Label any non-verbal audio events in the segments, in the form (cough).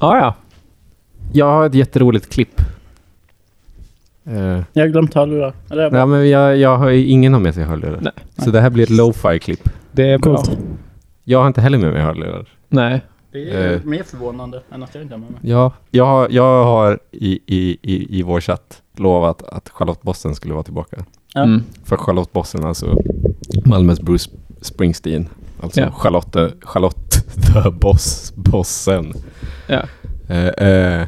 Ja, ja. Jag har ett jätteroligt klipp. Eh, Jag har glömt hörlurar. Eller jag bara- nej, men jag, jag har ju ingen har med sig hörlurar. Nej. Så det här blir ett lo-fi klipp. Det är bra. Coolt. Jag har inte heller med mig hörlurar. Nej. Det är Eh. mer förvånande än att jag inte har med mig. Ja, jag, har- jag har i, i, i, i vår chatt lovat att Charlotte Bossen skulle vara tillbaka. Ja. Mm. För Charlotte Bossen, alltså Malmös Bruce Springsteen. Alltså Ja. Charlotte, Charlotte (laughs) the Boss, Bossen. Ja. Eh, eh,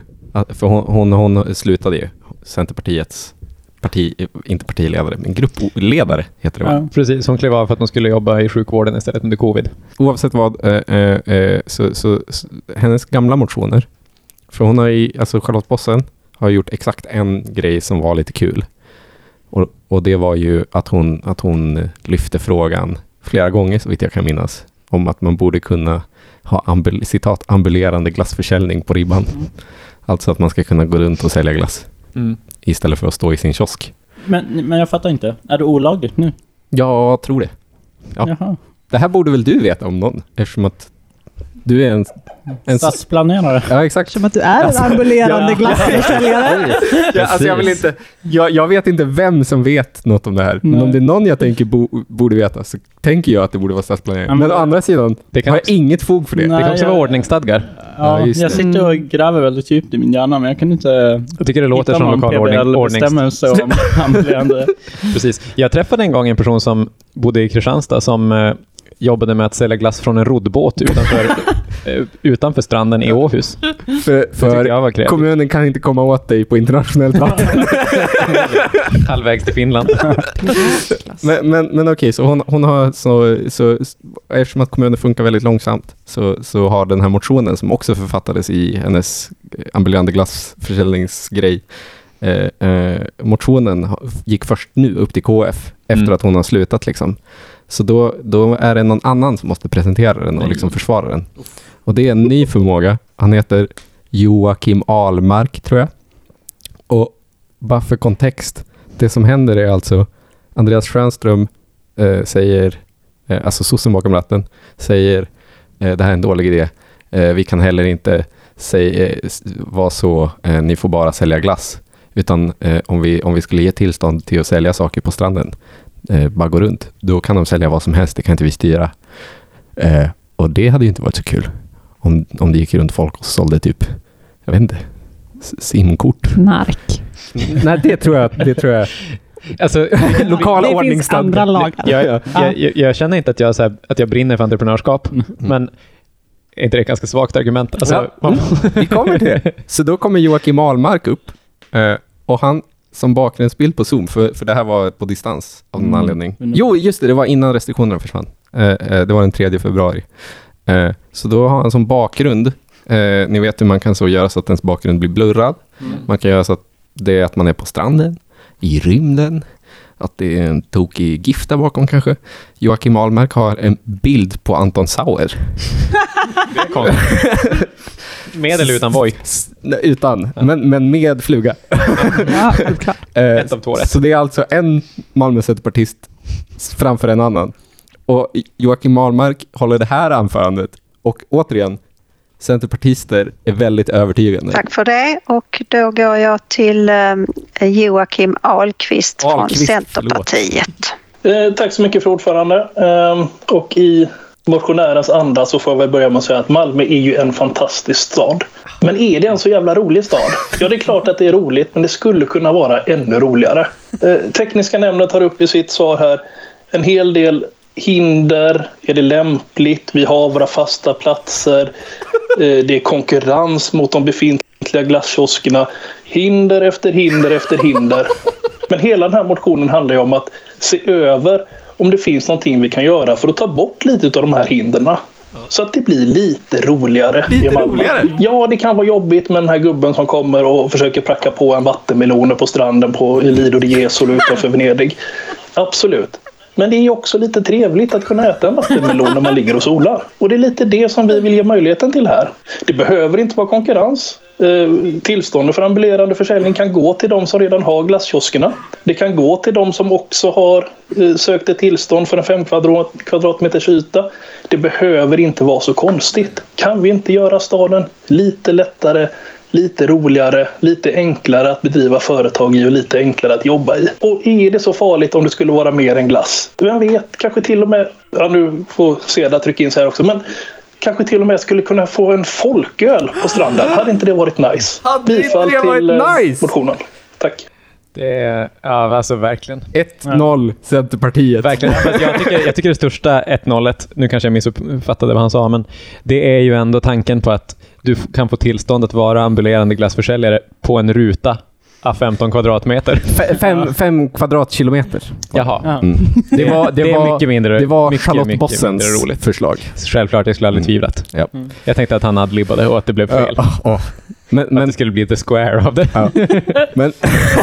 för hon, hon, hon slutade ju Centerpartiets parti, inte partiledare, men gruppledare heter det va? Ja. Precis, hon klev av för att hon skulle jobba i sjukvården istället under covid. Oavsett vad, eh, eh, eh, så, så, så hennes gamla motioner, för hon har ju, alltså Charlotte Bossen har gjort exakt en grej som var lite kul. Och, och det var ju att hon, att hon lyfte frågan flera gånger, så vitt jag kan minnas, om att man borde kunna ha ambul, citat, ambulerande glassförsäljning på ribban. Mm. Alltså att man ska kunna gå runt och sälja glass Mm. istället för att stå i sin kiosk. Men, men jag fattar inte. Är det olagligt nu? Jag tror det. Ja. Jaha. Det här borde väl du veta om någon, eftersom att du är en... en Stadsplanerare. ja, exakt. Som att du är en Alltså, ambulerande ja. glassförsäljare. (laughs) Ja, alltså jag, vill inte, jag, jag vet inte vem som vet något om det här. Men Nej. om det är någon jag tänker bo, borde veta så tänker jag att det borde vara stadsplanering. Ja, men- men å andra sidan Det kan har jag också, inget fog för det. Nej. det kan också jag- vara ordningsstadgar. Ja, Ja, jag sitter och gräver väldigt djupt i min hjärna, men jag kan inte Jag tycker det låter som lokal ordning, ordnings... PBL-bestämmelse om (laughs) ambulerande. Precis. Jag träffade en gång en person som bodde i Kristianstad som eh, jobbade med att sälja glass från en roddbåt utanför, (laughs) eh, utanför stranden i Åhus. För, för kommunen kan inte komma åt dig på internationellt vatten. (laughs) Halvvägs till Finland. (laughs) men men, men okej, så hon, hon har så, så... Eftersom att kommunen funkar väldigt långsamt så, så har den här motionen som också författades i hennes ambulerande glassförsäljningsgrej eh, eh, motionen gick först nu upp till KF efter Mm. att hon har slutat liksom. Så då, då är det någon annan som måste presentera den och liksom försvara den. Och det är en ny förmåga. Han heter Joakim Ahlmark tror jag. Och bara för kontext. Det som händer är alltså Andreas Stjernström eh, säger, eh, alltså sossen bakom ratten, säger eh, det här är en dålig idé. Eh, vi kan heller inte säga, eh, vara så, eh, ni får bara sälja glass. Utan om, vi, om vi skulle ge tillstånd till att sälja saker på stranden, eh, bara gå runt, då kan de sälja vad som helst, det kan inte vi styra. Eh, och det hade ju inte varit så kul. Om, om det gick runt folk och sålde typ, jag vet inte, simkort. Knark. Nej, det tror jag, det tror jag. Alltså, (laughs) Lokala Det finns andra lagar. Ja, ja. Jag, jag, jag känner inte att jag, så här, att jag brinner för entreprenörskap, (laughs) men är inte det ett ganska svagt argument? Alltså, Ja. man, (laughs) Vi kommer till det. Så då kommer Joakim Ahlmark upp eh, och han som bakgrundsbild på Zoom, för, för det här var på distans av någon Mm. anledning. Mm. Jo, just det, det var innan restriktionerna försvann. Eh, eh, det var den 3 februari. Eh, så då har han som bakgrund, eh, ni vet hur man kan så göra så att ens bakgrund blir blurrad. Mm. Man kan göra så att det är att man är på stranden, i rymden, att det är en tokig gift där bakom kanske. Joakim Ahlmark har en bild på Anton Sauer. (laughs) Med eller utan nej, Utan, men, men med fluga. (laughs) Ja. (laughs) Eh, Ett av två rätt. Så det är alltså en Malmö Centerpartist framför en annan. Och Joakim Ahlmark håller det här anförandet. Och återigen, centerpartister är väldigt övertygande. Tack för det. Och då går jag till eh, Joakim Ahlqvist, Ahlqvist, från Centerpartiet. Eh, tack så mycket för ordförande. Ehm, och i motionärens anda så får jag väl börja med att säga att Malmö är ju en fantastisk stad. Men är det en så jävla rolig stad? Ja, det är klart att det är roligt, men det skulle kunna vara ännu roligare. Eh, tekniska nämnden tar upp i sitt svar här en hel del hinder. Är det lämpligt? Vi har våra fasta platser. (laughs) Eh, det är konkurrens mot de befintliga glasskioskerna. Hinder efter hinder efter hinder. Men hela den här motionen handlar ju om att se över om det finns någonting vi kan göra för att ta bort lite av de här hindren. Så att det blir lite roligare. Lite roligare? Ja, det kan vara jobbigt med den här gubben som kommer och försöker pracka på en vattenmeloner på stranden på Lido di Jesolo utanför Venedig. Absolut. Men det är också lite trevligt att kunna äta en vattenmelon när man ligger och solar. Och det är lite det som vi vill ge möjligheten till här. Det behöver inte vara konkurrens. Eh, Tillståndet för ambulerande försäljning kan gå till de som redan har glasskioskerna. Det kan gå till de som också har eh, sökt ett tillstånd för en 5 kvadrat, kvadratmeters yta. Det behöver inte vara så konstigt. Kan vi inte göra staden lite lättare, lite roligare, lite enklare att bedriva företag i och lite enklare att jobba i? Och är det så farligt om det skulle vara mer än glass? Vem vet, kanske till och med, ja nu får Seda trycka in sig här också, men kanske till och med skulle kunna få en folköl på stranden. Hade inte det varit nice? Hade inte Bifall det varit till eh, nice? motionen. Tack. Det är, ja alltså verkligen. 1-0 Centerpartiet. Verkligen. Jag, tycker, jag tycker det största 1-0, nu kanske jag missuppfattade vad han sa, men det är ju ändå tanken på att du kan få tillstånd att vara ambulerande glassförsäljare på en ruta av 15 kvadratmeter. F- fem, fem kvadratkilometer. Jaha. Ja. Mm. Det, var, det, det är var, mycket mindre, det var mycket, Charlotte mycket Bossens mindre roligt. förslag. Självklart, jag skulle aldrig Mm. tvivlat. Ja. Jag tänkte att han adlibbade och att det blev fel. Ja, ja. Men, Att men, det skulle bli the square av det. ja. men,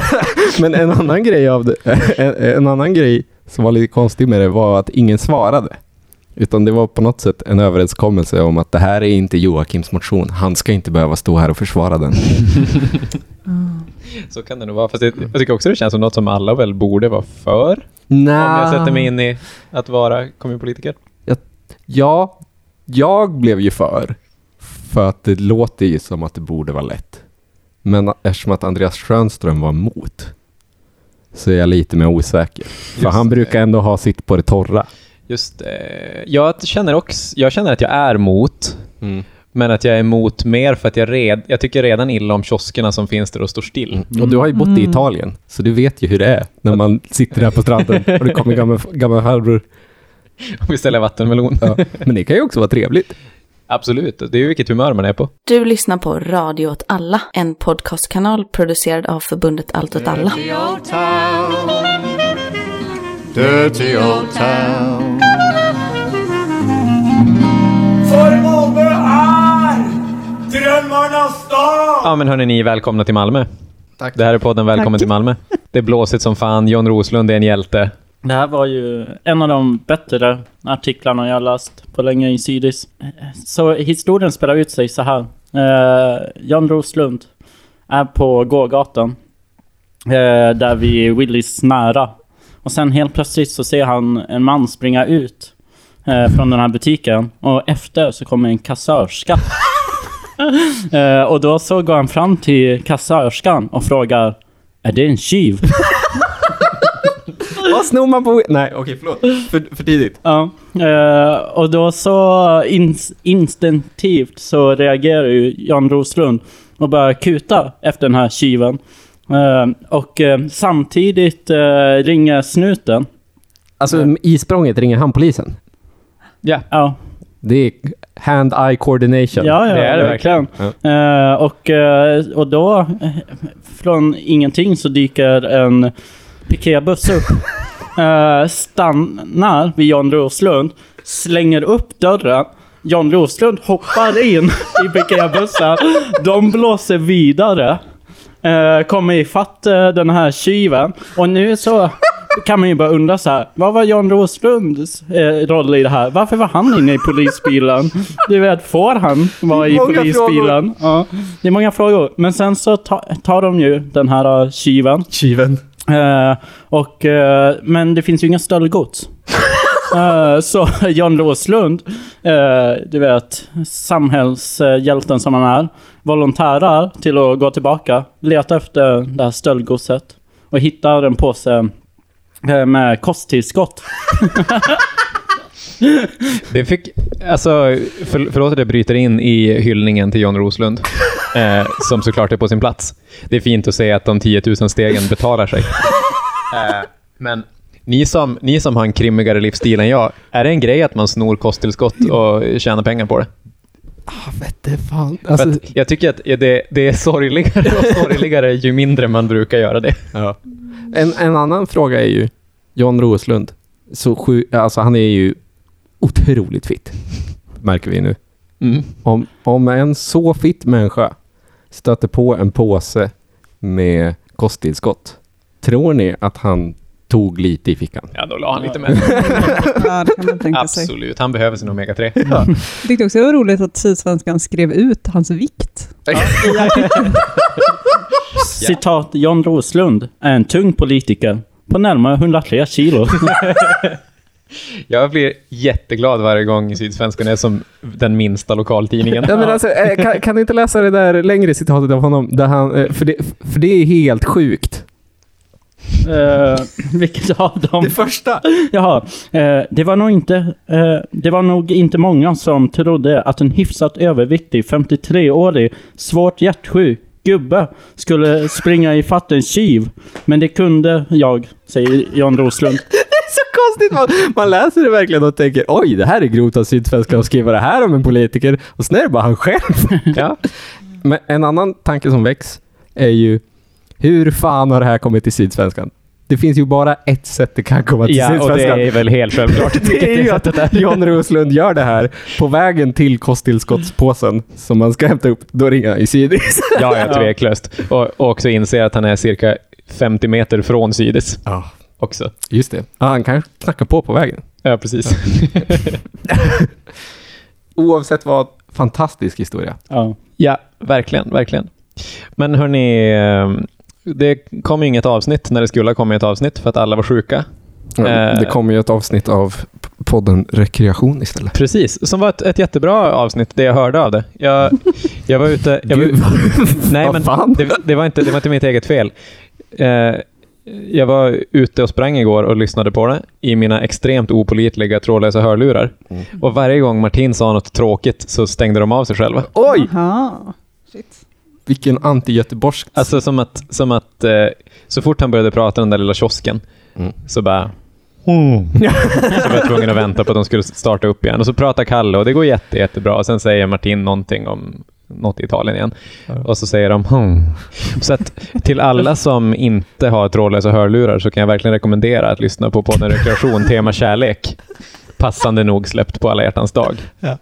(laughs) men en annan grej av det, en, en annan grej som var lite konstig med det var att ingen svarade. Utan det var på något sätt en överenskommelse om att det här är inte Joakims motion. Han ska inte behöva stå här och försvara den. (laughs) Så kan det nog vara. Fast jag, jag tycker också det känns som något som alla väl borde vara för. Nej. Om jag sätter mig in i att vara kommunpolitiker. Ja, jag blev ju för. För att det låter ju som att det borde vara lätt. Men eftersom att Andreas Schönström var emot så är jag lite mer osäker. För Just han det. brukar ändå ha sitt på det torra. Just eh, jag känner också, jag känner att jag är mot, men att jag är emot mer för att jag, red, jag tycker redan illa om kioskerna som finns där och står still. Och du har ju bott i Mm. Italien, så du vet ju hur det är när man sitter där på stranden och det kommer gammal, gammal farbror. (laughs) Om vi ställer vattenmelon. Ja. Men det kan ju också vara trevligt. Absolut, det är ju vilket humör man är på. Du lyssnar på Radio åt alla, en podcastkanal producerad av förbundet Allt åt alla. Dirty old town. Dirty old town. För många är drömmarnas stad! Ja men hörni, ni är välkomna till Malmö. Tack. Det här är podden Välkommen Tack. till Malmö. Det är blåsigt som fan, John Roslund är en hjälte. Det här var ju en av de bättre artiklarna jag läst på länge i Sydis. Så historien spelar ut sig så här. Eh, Jan Roslund är på gågatan. Eh, där vid Willys nära. Och sen helt plötsligt så ser han en man springa ut eh, från den här butiken. Och efter så kommer en kassörska. (laughs) eh, och då så går han fram till kassörskan och frågar Är det en tjuv? (laughs) Snor man på... Nej, okej, förlåt. För, för tidigt. Ja, eh, och då så ins- instinktivt så reagerar ju Jan Roslund och börjar kuta efter den här tjuven. Eh, och eh, samtidigt ringer snuten. Alltså, i språnget ringer han polisen. Ja. Ja, Det är hand-eye coordination. ja, ja Det är det verkligen. Eh, och, och då, från ingenting så dyker en piketbuss upp. (laughs) Eh, stannar vid Jan Roslund, slänger upp dörren. Jan Roslund hoppar in i piketbussen. De blåser vidare. Eh, kommer ifatt eh, den här tjuven. Och nu så kan man ju bara undra så här. Vad var Jan Roslunds eh, roll i det här? Varför var han inne i polisbilen? Du vet, får han vara i Många polisbilen? Ja, det är många frågor. Men sen så ta, tar de ju den här tjuven. Tjuven. Eh, och, eh, men det finns ju inga stöldgods. (laughs) Eh, så Jan Roslund, eh, du vet, samhällshjälten som han är, volontärar till att gå tillbaka, leta efter det här stöldgodset och hittar en påse med kosttillskott. (laughs) Det fick, alltså, för, förlåt att jag bryter in i hyllningen till John Roslund, eh, som såklart är på sin plats. Det är fint att se att de 10 000 stegen betalar sig. Eh, men ni som, ni som har en krimmigare livsstil än jag, är det en grej att man snor kosttillskott och tjänar pengar på det? Ah, vette fan. Alltså, jag tycker att det, det är sorgligare och sorgligare ju mindre man brukar göra det. ja. en, en annan fråga är ju John Roslund. Så sju, alltså han är ju otroligt fit. Märker vi nu. Mm. Om, om en så fit människa stöter på en påse med kosttillskott, tror ni att han tog lite i fickan? Ja, då la han lite med. Ja, det kan man tänka sig. Absolut, han behöver sin omega-3. Jag tyckte också det var roligt att Sydsvenskan skrev ut hans vikt. (laughs) citat John Roslund är en tung politiker på närmare 103 kilo. (laughs) Jag blir jätteglad varje gång Sydsvenskan är som den minsta lokaltidningen. Ja, men alltså, eh, kan, kan du inte läsa det där längre citatet av honom? Där han, eh, för, det, för det är helt sjukt. uh, vilket av dem? Det första. Jaha, eh, det var nog inte eh, Det var nog inte många som trodde att en hyfsat överviktig 53-årig, svårt hjärtsjuk gubbe skulle springa i fatt en tjuv. Men det kunde jag, säger Jan Roslund. (laughs) så konstigt. Man, man läser det verkligen och tänker oj, det här är grovt av Sydsvenskan att skriva det här om en politiker. Och sen är det bara han själv. (laughs) Ja. Men en annan tanke som väcks är ju hur fan har det här kommit till Sydsvenskan? Det finns ju bara ett sätt det kan komma till Ja, och det Sydsvenskan. är väl helt självklart. (laughs) Det är ju att John Roslund gör det här på vägen till kosttillskottspåsen som man ska hämta upp. Då ringer han i Sydis. Ja, ja, tveklöst. Och, och också inser att han är cirka 50 meter från Sydis Ja, också. just det. Ja, han kan knacka på på vägen. Ja, precis. (laughs) Oavsett vad, fantastisk historia. Ja. Ja, verkligen, verkligen. Men hörni, eh, det kom ju inget avsnitt när det skulle ha kommit ett avsnitt för att alla var sjuka. Eh. Det kommer ju ett avsnitt av podden Rekreation istället. Precis, som var ett, ett jättebra avsnitt, det jag hörde av det. Jag, jag var ute... Jag var, (laughs) nej, men det, det, var inte, det var inte mitt eget fel. Jag var ute och sprang igår och lyssnade på det i mina extremt opolitliga trådlösa hörlurar. Mm. Och varje gång Martin sa något tråkigt så stängde de av sig själva. Oj! Aha. Shit. Vilken anti-göteborgsk... Alltså som att, som att eh, så fort han började prata den där lilla kiosken Mm. så bara... (laughs) så var jag tvungen att vänta på att de skulle starta upp igen. Och så pratar Kalle och det går jätte, jättebra. Och sen säger Martin någonting om något i Italien igen. Och så säger de hmm. Så att till alla som inte har trådlösa hörlurar så kan jag verkligen rekommendera att lyssna på podden Rekreation, tema kärlek. Passande nog släppt på alla hjärtans dag. Ja.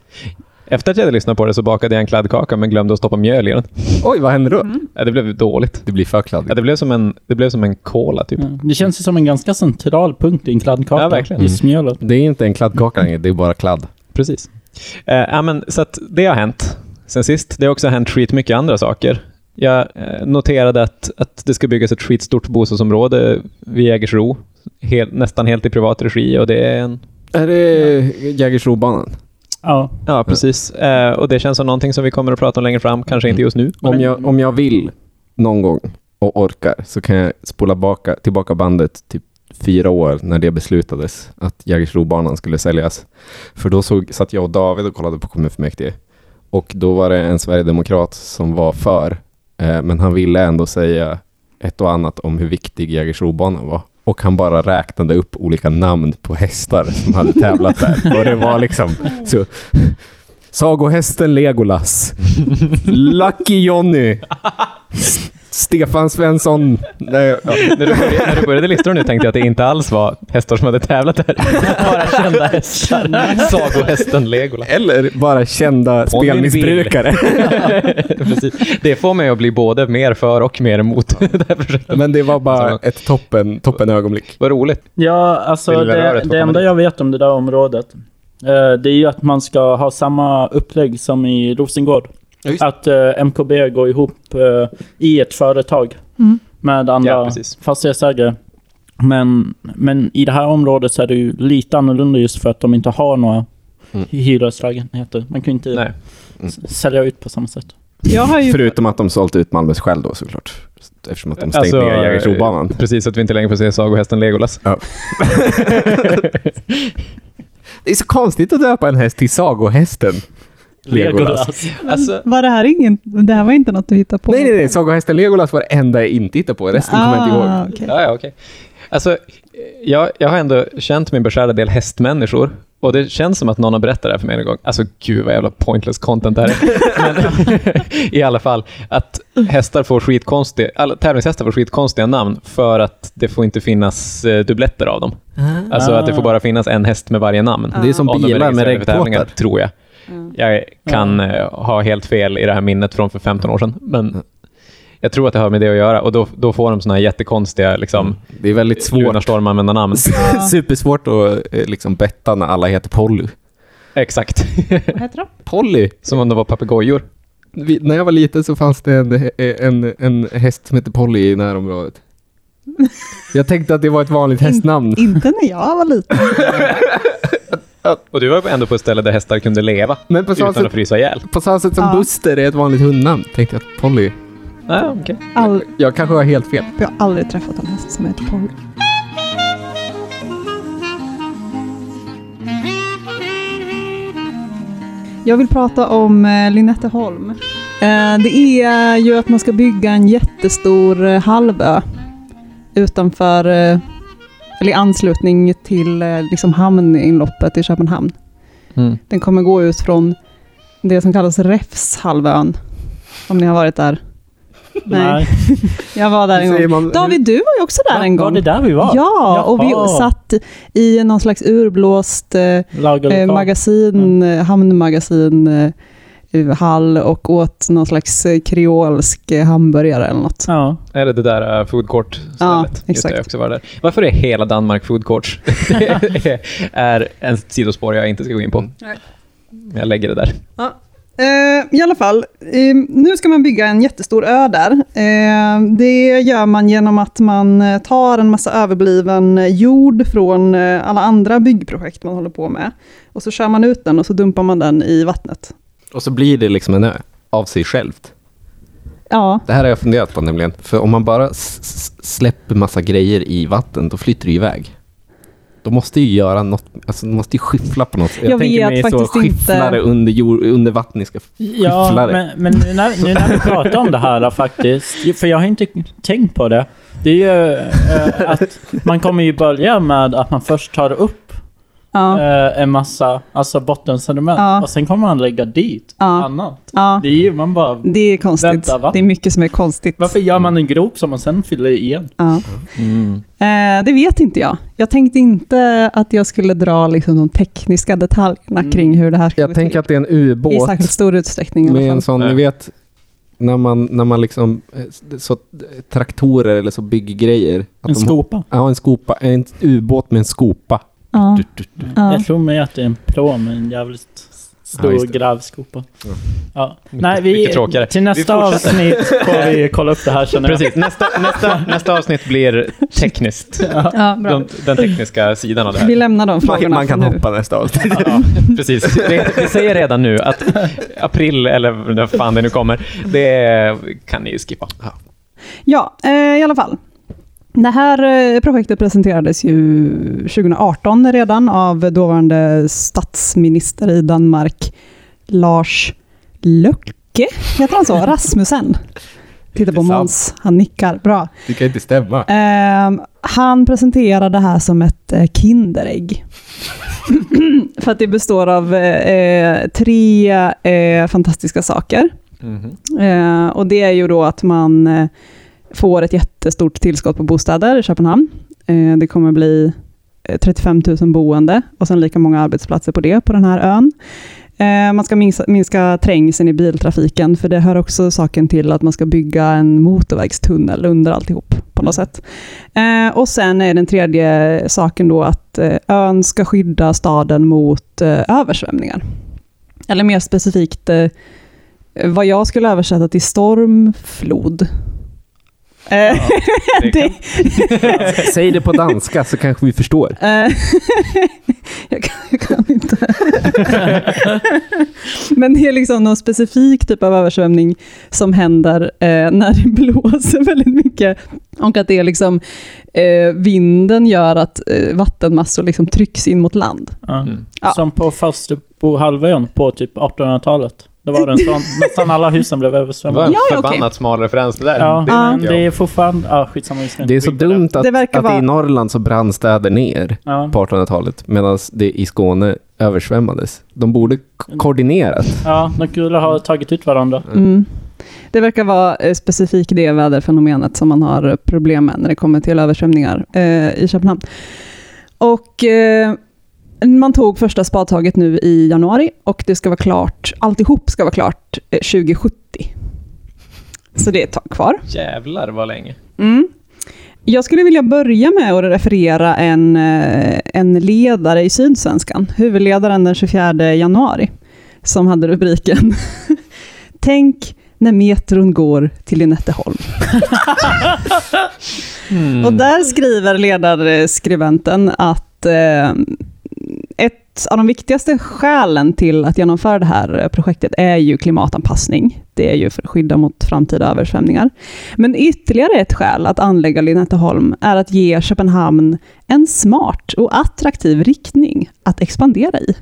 Efter att jag hade lyssnat på det så bakade jag en kladdkaka men glömde att stoppa mjöl i den. Oj, vad händer då? Ja, det blev dåligt. Det blir för kladdigt. Ja, det, blev som en, det blev som en cola typ. Ja. Det känns ju som en ganska central punkt i en kladdkaka. Ja, verkligen. Just mjölet. Det är inte en kladdkaka längre, det är bara kladd. Precis. Eh, ja, men, så att det har hänt sen sist. Det har också hänt skitmycket andra saker. Jag eh, noterade att, att det ska byggas ett skitstort bostadsområde vid Jägersro. Hel, nästan helt i privat regi och det är en... Är det Jägersrobanan? Ja. Ja, precis. Eh, och det känns som någonting som vi kommer att prata om längre fram, kanske inte just nu. Om jag, om jag vill någon gång och orkar så kan jag spola baka, tillbaka bandet typ fyra år när det beslutades att Jägersrobanan skulle säljas. För då såg, satt jag och David och kollade på kommunfullmäktige. Och då var det en sverigedemokrat som var för. Eh, men han ville ändå säga ett och annat om hur viktig Jägersrobanan var. Och han bara räknade upp olika namn på hästar som hade tävlat där. Och det var liksom så... Sagohästen Legolas. Lucky Johnny. Stefan Svensson. Nej, ja. när, du började, när du började listan nu tänkte jag att det inte alls var hästar som hade tävlat där. (laughs) Bara kända hästar. Sagohästen Legolas. Eller bara kända spelmissbrukare. (laughs) Precis. Det får mig att bli både mer för och mer emot det här projektet. Men det var bara ett toppen, toppen ögonblick. Vad roligt. Ja, alltså det, det enda jag vet om det där området eh, det är ju att man ska ha samma upplägg som i Rosengård. Ja. Att eh, MKB går ihop eh, i ett företag Mm. med andra Ja, precis. fastighetsägare. Men, men i det här området så är det ju lite annorlunda just för att de inte har några Mm. hyreslägenheter. Man kan ju inte Nej. s- sälja ut på samma sätt. Jag har ju... Förutom att de sålt ut Malmös själv då såklart. Eftersom att de stängt Alltså, ner Jägersrobanan. Precis, att vi inte längre får se sagohästen Legolas. Ja. (laughs) det är så konstigt att döpa en häst till Sagohästen. Legolas. Alltså, Var det här ingen... Det här var inte något du hittade på? Nej, nej, nej. Sagohästen Legolas var det enda jag inte hittade på. Resten kommer jag inte ihåg. Ah, okej. ja, ja, okej. Alltså, jag, jag har ändå känt min beskärda del hästmänniskor. Och det känns som att någon har berättat det här för mig en gång. Alltså gud vad jävla pointless content det här är. (laughs) Men (laughs) i alla fall, att hästar får skitkonstiga, alla tävlingshästar får skitkonstiga namn för att det får inte finnas eh, dubbletter av dem. Alltså att det får bara finnas en häst med varje namn. Det är som Om de bilar med regnpåtar. tror jag. Jag kan eh, ha helt fel i det här minnet från för 15 år sedan, men jag tror att det har med det att göra. Och då, då får de såna här jättekonstiga liksom, Det är väldigt svårt. Lunarstorm-användarnamn. (laughs) Supersvårt att eh, liksom betta när alla heter Polly. Exakt. (laughs) Vad heter de? Polly? Som om de var papegojor. när jag var liten så fanns det en, en, en häst som hette Polly i närområdet. (laughs) Jag tänkte att det var ett vanligt hästnamn. Inte när jag var liten. Och du var ändå på ett ställe där hästar kunde leva Men på utan att sätt, frysa ihjäl. på samma sätt som Ja. Buster är ett vanligt hundnamn tänkte jag att Polly. Ah, okay. All, Jag kanske har helt fel. jag har aldrig träffat en häst som heter Polly. Jag vill prata om eh, Lynetteholm. Eh, det är ju att man ska bygga en jättestor eh, halvö utanför, eh, eller i anslutning till eh, liksom hamninloppet i Köpenhamn. Mm. Den kommer gå ut från det som kallas Räfshalvön. Om ni har varit där. Nej. (laughs) Jag var där en gång. man- David, du var ju också där Va, en Var gång. det där vi var? Ja, och vi Jaha. satt i någon slags urblåst eh, magasin, Mm. eh, hamnmagasin, eh, hall och åt någon slags eh, kreolsk eh, hamburgare eller något. Ja. Är det det där uh, food court-stället? Ja, exakt. jag också var där. Varför är hela Danmark food courts? det (laughs) (laughs) är en sidospår jag inte ska gå in på. Nej. Jag lägger det där. Eh, I alla fall, eh, nu ska man bygga en jättestor ö där. Eh, det gör man genom att man eh, tar en massa överbliven eh, jord från eh, alla andra byggprojekt man håller på med. Och så kör man ut den och så dumpar man den i vattnet. Och så blir det liksom en ö av sig självt. Ja, Det här har jag funderat på nämligen. För om man bara s- s- släpper massa grejer i vatten, då flyter det iväg. De måste ju göra något, alltså de måste ju skyffla på något. Jag tänker vet mig så faktiskt inte. skyfflare under, jord, under vattniska Ja, skyfflare. men, men nu, när, nu när vi pratar om det här faktiskt, för jag har inte tänkt på det. Det är ju eh, att man kommer ju börja med att man först tar upp ja, eh, en massa, alltså bottensediment, Ja. och sen kommer man lägga dit Ja. annat. ja. Det är ju, man bara, Det är konstigt. Vänta, va? det är mycket som är konstigt. varför gör man en grop som man sen fyller i igen? Ja. Mm. Eh, det vet inte jag. Jag tänkte inte att jag skulle dra liksom, de tekniska detaljerna Mm. kring hur det här ska Jag tänker att det är en I ubåt särskilt stor utsträckning i med en sån, ni vet, när man, när man liksom, eh, så traktorer eller så bygggrejer. att En de- skopa? Ja, en skopa. En ubåt med en skopa. Ja, Du, du, du. ja. Jag tror mig att det är en plå med en jävligt Ja, stor just det. grävskopa. Ja. Ja. Nej, vi, till Vi nästa fortsätter. avsnitt får vi kolla upp det här känner jag. Precis, nästa, nästa, nästa avsnitt blir tekniskt. (laughs) Ja, bra. De, den tekniska sidan av det Vi här. lämnar de frågorna man kan nu. hoppa nästa avsnitt. Ja, precis. Vi, vi säger redan nu att april, eller när fan det nu kommer, det kan ni ju skippa. Ja, eh, i alla fall. Det här eh, projektet presenterades ju 2018 redan av dåvarande statsminister i Danmark, Lars Løkke, heter han så? (laughs) Rasmussen. Titta på. Måns, han nickar. Bra. Det kan inte stämma. Ehm, han presenterar det här som ett eh, Kinderägg. (clears throat) För att det består av eh, tre eh, fantastiska saker. Mhm. Eh, och det är ju då att man får ett jättestort tillskott på bostäder i Köpenhamn. Eh, det kommer bli eh, 35 000 boende och sen lika många arbetsplatser på det, på den här ön. Eh, man ska minska, minska trängseln i biltrafiken, för det hör också saken till att man ska bygga en motorvägstunnel under alltihop på något sätt. Eh, och sen är den tredje saken då att eh, ön ska skydda staden mot eh, översvämningar. Eller mer specifikt eh, vad jag skulle översätta till stormflod. Eh, det det, (laughs) Säg det på danska så kanske vi förstår. (laughs) jag, kan, jag kan inte. (laughs) Men det är liksom någon specifik typ av översvämning som händer eh, när det blåser väldigt mycket. Och att det är liksom, eh, vinden gör att eh, vattenmassor liksom trycks in mot land. Ja. Mm. Ja. Som på Falsterbohalvön på typ 1800-talet. (laughs) Det var en sån, nästan alla husen blev Det var översvämmade. en Ja, förbannat smal referens det där. Ja, det men vet det är fortfarande... Ja, skitsamma. Det är så dumt att, att vara- i Norrland så brann städer ner Ja. på 1800-talet medan det i Skåne översvämmades. De borde koordinerat. ja, de skulle ha tagit ut varandra. Mm. Det verkar vara eh, specifikt det väderfenomenet som man har problem med när det kommer till översvämningar eh, i Köpenhamn. Och eh, man tog första spadtaget nu i januari och det ska vara klart, alltihop ska vara klart eh, 2070. Så det är ett tag kvar. Jävlar vad länge. Mm. Jag skulle vilja börja med att referera en, eh, en ledare i Sydsvenskan, huvudledaren den 24 januari, som hade rubriken (laughs) Tänk när metron går till Lynetteholm. (laughs) Och där skriver ledarskribenten att eh, ett av de viktigaste skälen till att genomföra det här projektet är ju klimatanpassning. Det är ju för att skydda mot framtida översvämningar. Men ytterligare ett skäl att anlägga Lynetteholm är att ge Köpenhamn en smart och attraktiv riktning att expandera i.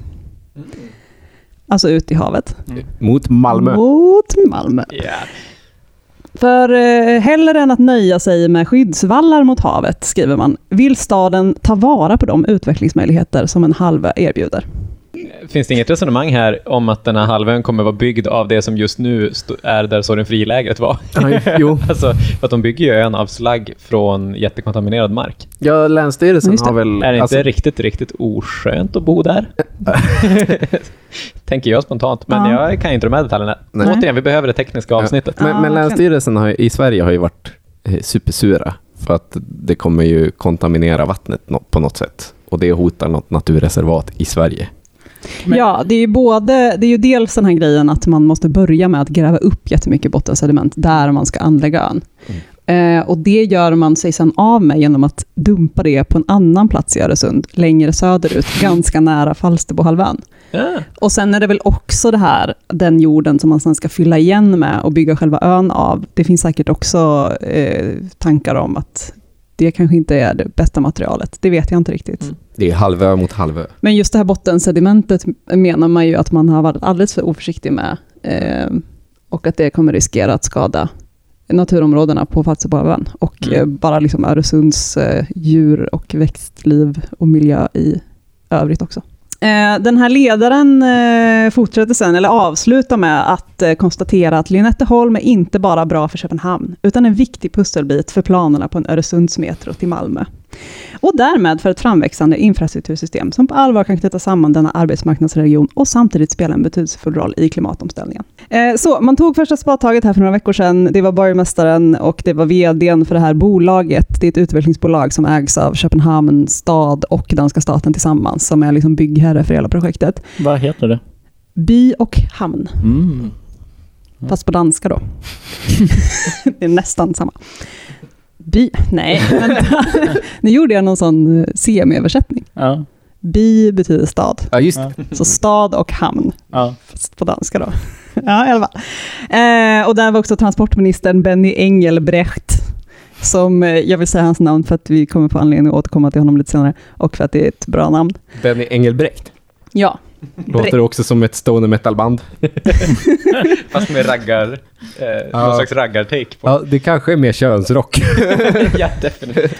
Alltså ut i havet. Mot Malmö. Mot Malmö. För eh, hellre än att nöja sig med skyddsvallar mot havet, skriver man, vill staden ta vara på de utvecklingsmöjligheter som en halvö erbjuder. Finns det inget resonemang här om att den här halvön kommer vara byggd av det som just nu är där Sorgenfrilägret var? Ja, jo. (laughs) alltså, för att de bygger ju ön av slagg från jättekontaminerad mark. Ja, Länsstyrelsen har väl... Är det inte alltså- riktigt, riktigt oskönt att bo där? (laughs) Tänker jag spontant, men Ja. jag kan inte de här detaljerna. Nej. Återigen, vi behöver det tekniska avsnittet. Men, Ja, men verkligen. Länsstyrelsen har, i Sverige har ju varit eh, supersura för att det kommer ju kontaminera vattnet på något sätt. Och det hotar något naturreservat i Sverige. Men- Ja, det är, ju både, det är ju dels den här grejen att man måste börja med att gräva upp jättemycket bottensediment där man ska anlägga ön. Eh, och det gör man sig sen av med genom att dumpa det på en annan plats i Öresund, längre söderut, ganska nära Falsterbohalvön. Ja. Och sen är det väl också det här, den jorden som man sen ska fylla igen med och bygga själva ön av. Det finns säkert också eh, tankar om att det kanske inte är det bästa materialet. Det vet jag inte riktigt. Mm. Det är halvö mot halvö. Men just det här bottensedimentet menar man ju att man har varit alldeles för oförsiktig med. Eh, och att det kommer riskera att skada naturområdena på Falsterbohalvön. Och Mm. eh, bara liksom Öresunds eh, djur och växtliv och miljö i övrigt också. Eh, den här ledaren eh, fortsätter sen, eller avslutar med att eh, konstatera att Lynetteholm är inte bara bra för Köpenhamn, utan en viktig pusselbit för planerna på en Öresundsmetro till Malmö. Och därmed för ett framväxande infrastruktursystem som på allvar kan knyta samman denna arbetsmarknadsregion och samtidigt spela en betydelsefull roll i klimatomställningen. Eh, Så man tog första spadtaget här för några veckor sedan. Det var borgmästaren och det var vdn för det här bolaget. Det är ett utvecklingsbolag som ägs av Köpenhamns stad och danska staten tillsammans, som är liksom byggherre för hela projektet. Vad heter det? By och hamn, Mm. fast på danska då. (laughs) (laughs) det är nästan samma. By, nej, vänta. (laughs) Nu gjorde jag någon sån eh, semi-översättning. Ja. By betyder stad, Ja, just Ja. så stad och hamn, Ja. fast på danska då. (laughs) Ja, i alla fall. Eh, och där var också transportministern Benny Engelbrecht, som, eh, jag vill säga hans namn för att vi kommer få anledning att återkomma till honom lite senare, och för att det är ett bra namn. Benny Engelbrekt. Ja, Låter också som ett stoner metal-band. (laughs) Fast med raggar, eh, Ja. någon slags raggar-take på. Ja, det kanske är mer könsrock. (laughs) ja, definitivt.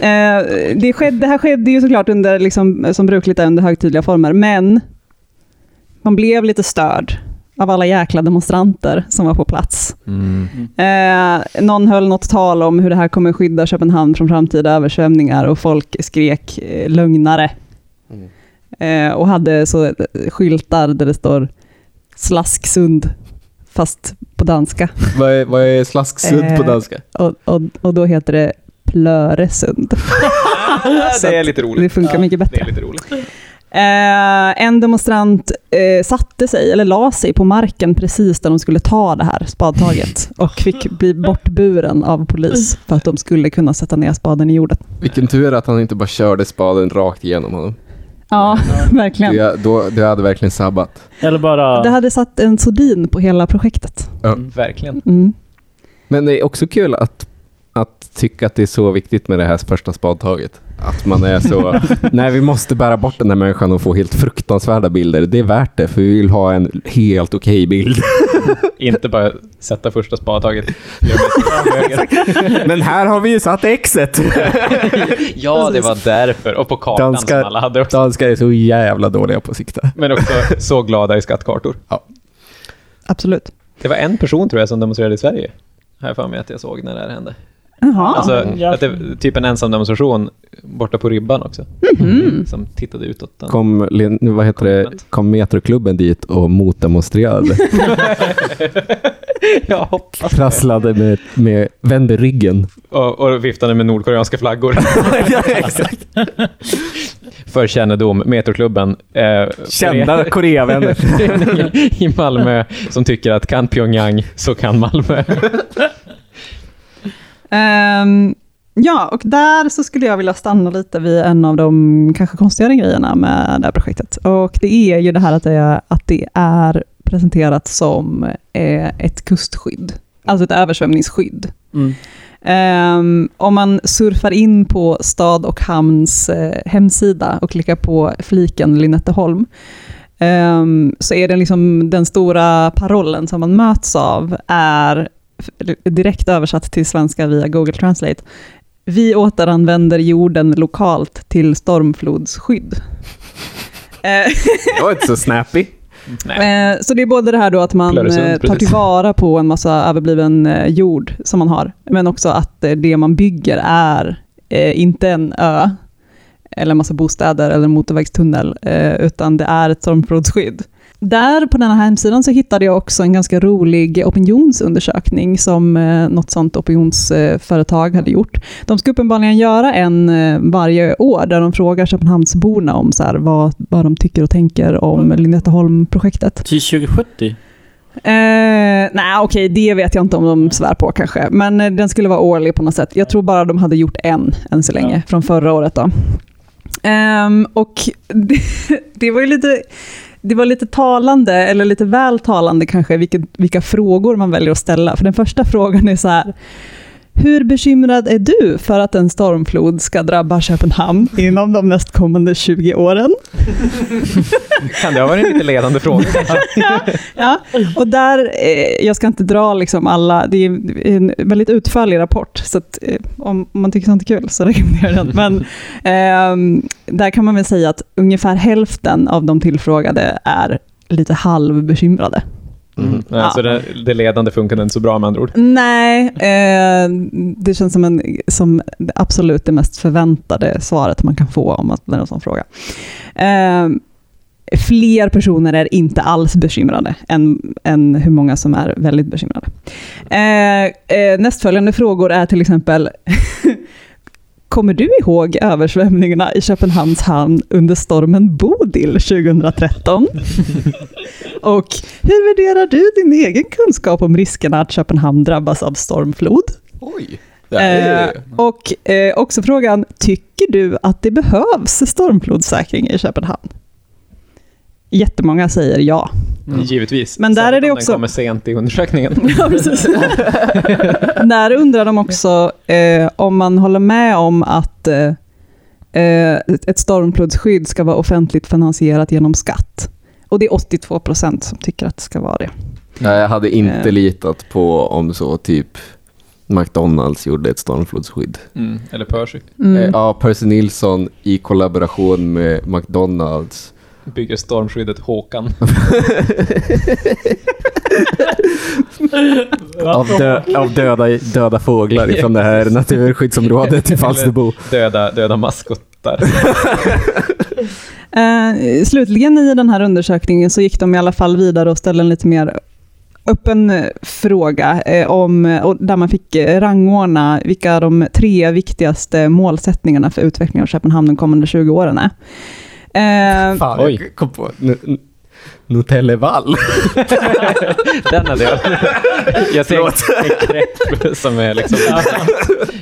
Eh, det, skedde, det här skedde ju såklart under, liksom, som brukligt är under högtidliga former, men man blev lite störd av alla jäkla demonstranter som var på plats. Eh, någon höll något tal om hur det här kommer skydda Köpenhamn från framtida översvämningar och folk skrek eh, lögnare. Eh, och hade så skyltar där det står Slasksund, fast på danska. vad, är, vad är slasksund på Eh, danska? Och, och, och då heter det Plöresund. (laughs) Det är lite Det roligt. funkar mycket Det bättre. är lite roligt. Eh, en demonstrant eh, satte sig, eller la sig på marken precis där de skulle ta det här spadtaget och fick bli bortburen av polis för att de skulle kunna sätta ner spaden i jorden. Vilken tur att han inte bara körde spaden rakt igenom honom. Ja, (laughs) verkligen. Det, då, det hade verkligen sabbat. Eller bara... Det hade satt en sordin på hela projektet. Verkligen. Mm. Men det är också kul att, att tycka att det är så viktigt med det här första spadtaget. Att man är så, (laughs) nej vi måste bära bort den här människan och få helt fruktansvärda bilder. Det är värt det, för vi vill ha en helt okej bild. (laughs) Inte bara sätta första spadtaget. (laughs) Men här har vi ju satt exet. ja, det var därför. Och på kartan Danskar- som alla hade också. Danskar är så jävla dåliga på att sikta. Men också så glada i skattkartor. Absolut. Det var en person tror jag som demonstrerade i Sverige. Jag för mig att jag såg när det här hände. Jaha. Alltså, ja. att det, typ en ensam demonstration borta på ribban också. Mhm. Som tittade utåt. Den. Kom, vad heter det, kom Metroklubben dit och motdemonstrerade. (laughs) Jag hoppas. Trasslade med, med vände ryggen. Och, och viftade med nordkoreanska flaggor. (laughs) Exakt. För kännedom, Metroklubben. Eh, Kända (laughs) Koreavänner. i Malmö som tycker att kan Pyongyang så kan Malmö. Ehm, ja, och där så skulle jag vilja stanna lite vid en av de kanske konstigare grejerna med det här projektet. Och det är ju det här att det är, att det är presenterat som eh, ett kustskydd. Alltså ett översvämningsskydd. Mm. Ehm, om man surfar in på Stad och Hamns eh, hemsida och klickar på fliken Lynetteholm, ehm, så är det liksom den stora parollen som man möts av är direkt översatt till svenska via Google Translate. Vi återanvänder jorden lokalt till stormflodsskydd. (laughs) Eh, Det var inte så snappy. Eh, Så det är både det här då att man Plöresund, eh, tar tillvara på en massa överbliven jord som man har, men också att det man bygger är inte en ö, eller en massa bostäder eller en motorvägstunnel, utan det är ett stormflodsskydd. Där på den här hemsidan så hittade jag också en ganska rolig opinionsundersökning som eh, något sånt opinionsföretag hade gjort. De ska uppenbarligen göra en eh, varje år där de frågar Köpenhamnsborna om så här, vad, vad de tycker och tänker om Lynetteholm-projektet. Till 2070? Eh, Nej, okej, det vet jag inte om de svär på kanske, men eh, den skulle vara årlig på något sätt. Jag tror bara de hade gjort en än så länge, från förra året. Då. Ehm, och (laughs) det, det var ju lite... Det var lite talande, eller lite väl talande kanske, vilka, vilka frågor man väljer att ställa. För den första frågan är så här, hur bekymrad är du för att en stormflod ska drabba Köpenhamn inom de nästkommande 20 åren? (laughs) Kan det ha varit en lite ledande fråga? (laughs) Ja, och där, eh, jag ska inte dra liksom alla, det är en väldigt utförlig rapport, så att, eh, om man tycker sånt är kul så (laughs) rekommenderar jag den. Men ehm, där kan man väl säga att ungefär hälften av de tillfrågade är lite halvbekymrade. Mm. Ja, så det, det ledande funkade inte så bra med andra ord. Nej, eh, det känns som, en, som absolut det mest förväntade svaret man kan få om att det är en sån fråga. Eh, fler personer är inte alls bekymrade än, än hur många som är väldigt bekymrade. Eh, eh, nästföljande frågor är till exempel (laughs) Kommer du ihåg översvämningarna i Köpenhamns hamn under stormen Bodil 2013? (laughs) Och hur värderar du din egen kunskap om riskerna att Köpenhamn drabbas av stormflod? Oj. Eh, och eh, också frågan, tycker du att det behövs stormflodssäkring i Köpenhamn? Jättemånga säger ja. Givetvis. Men där är det också- Den kommer sent i undersökningen. (laughs) Ja, precis. (laughs) Där undrar de också eh, om man håller med om att eh, eh, ett stormflodsskydd ska vara offentligt finansierat genom skatt. Och det är 82 procent som tycker att det ska vara det. Nej, jag hade inte Eh. litat på om så typ McDonalds gjorde ett stormflodsskydd. Mm. Eller Percy. Mm. Eh, Ja, Percy Nilsson i kollaboration med McDonalds. Bygger stormskyddet Håkan. (laughs) Av, dö av döda, döda fåglar från det här naturskyddsområdet i Falsterbo. Döda, döda maskottar. (laughs) Eh, slutligen i den här undersökningen så gick de i alla fall vidare och ställde en lite mer öppen fråga eh, om, och där man fick eh, rangordna vilka de tre viktigaste målsättningarna för utvecklingen av Köpenhamn de kommande 20 åren är. Eh, Fan, Oj. jag kom på N- N- Nutellevall. (laughs) Den hade jag. Jag tänkte en krepp som är liksom...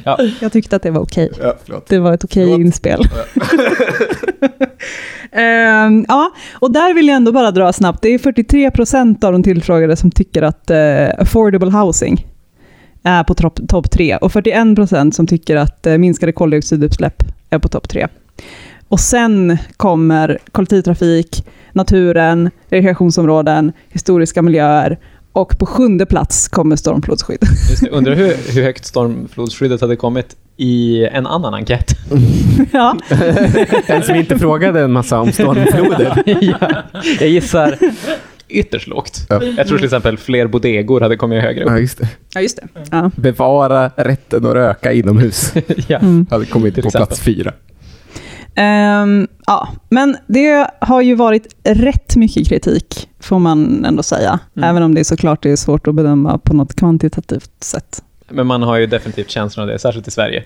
Ja. jag tyckte att det var okej. Ja, förlåt. Det var ett okej Förlåt. inspel. (laughs) Ehm, ja, och där vill jag ändå bara dra snabbt. Det är 43 procent av de tillfrågade som tycker att eh, affordable housing är på topp top tre och 41 procent som tycker att eh, minskade koldioxidutsläpp är på topp tre. Och sen kommer kollektivtrafik, naturen, rekreationsområden, historiska miljöer och på sjunde plats kommer stormflodsskydd. (laughs) Just det, (laughs) undrar hur, hur högt stormflodsskyddet hade kommit i en annan enkät. (laughs) ja. En som inte frågade en massa om stormfloder. ja, jag gissar ytterst lågt. Ja. Jag tror till exempel fler bodegor hade kommit högre Ja, upp. just det. ja, just det. Ja. Bevara rätten att röka inomhus. ja. Mm. Hade kommit Till på exempel. plats fyra. Ehm, ja, men det har ju varit rätt mycket kritik, får man ändå säga. Mm. Även om det är såklart är svårt att bedöma på något kvantitativt sätt. Men man har ju definitivt känslan av det, särskilt i Sverige.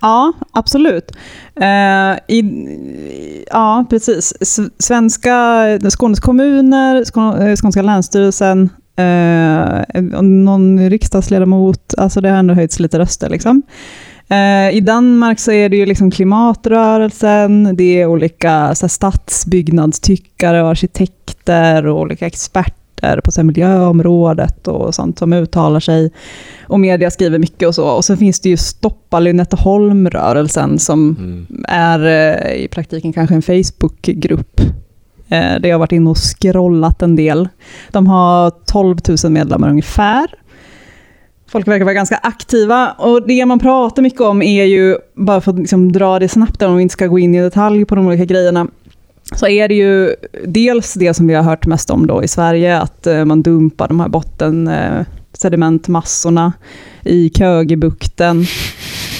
Ja, absolut. Eh, i, ja, precis. Svenska, Skånes kommuner, eh, Skånska länsstyrelsen, eh, någon riksdagsledamot, alltså det har ändå höjts lite röster. Liksom. Eh, I Danmark så är det ju liksom klimatrörelsen, det är olika så här, stadsbyggnadstyckare och arkitekter och olika experter på så här, miljöområdet och sånt som uttalar sig. Och media skriver mycket och så. Och så finns det ju Stoppa Lynetteholm-rörelsen som är eh, i praktiken kanske en Facebookgrupp. Eh, där jag har varit inne och scrollat en del. De har 12 000 medlemmar ungefär. Folk verkar vara ganska aktiva och det man pratar mycket om är ju, bara för att liksom dra det snabbt om vi inte ska gå in i detalj på de olika grejerna, så är det ju dels det som vi har hört mest om då i Sverige, att eh, man dumpar de här botten eh, sedimentmassorna i Kögebukten. (laughs)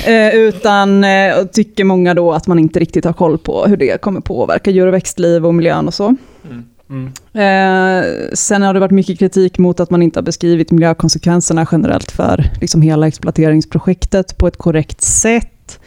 Eh, utan eh, och tycker många då att man inte riktigt har koll på hur det kommer påverka djur och växtliv och miljön och så. Mm. Eh, sen har det varit mycket kritik mot att man inte har beskrivit miljökonsekvenserna generellt för liksom hela exploateringsprojektet på ett korrekt sätt.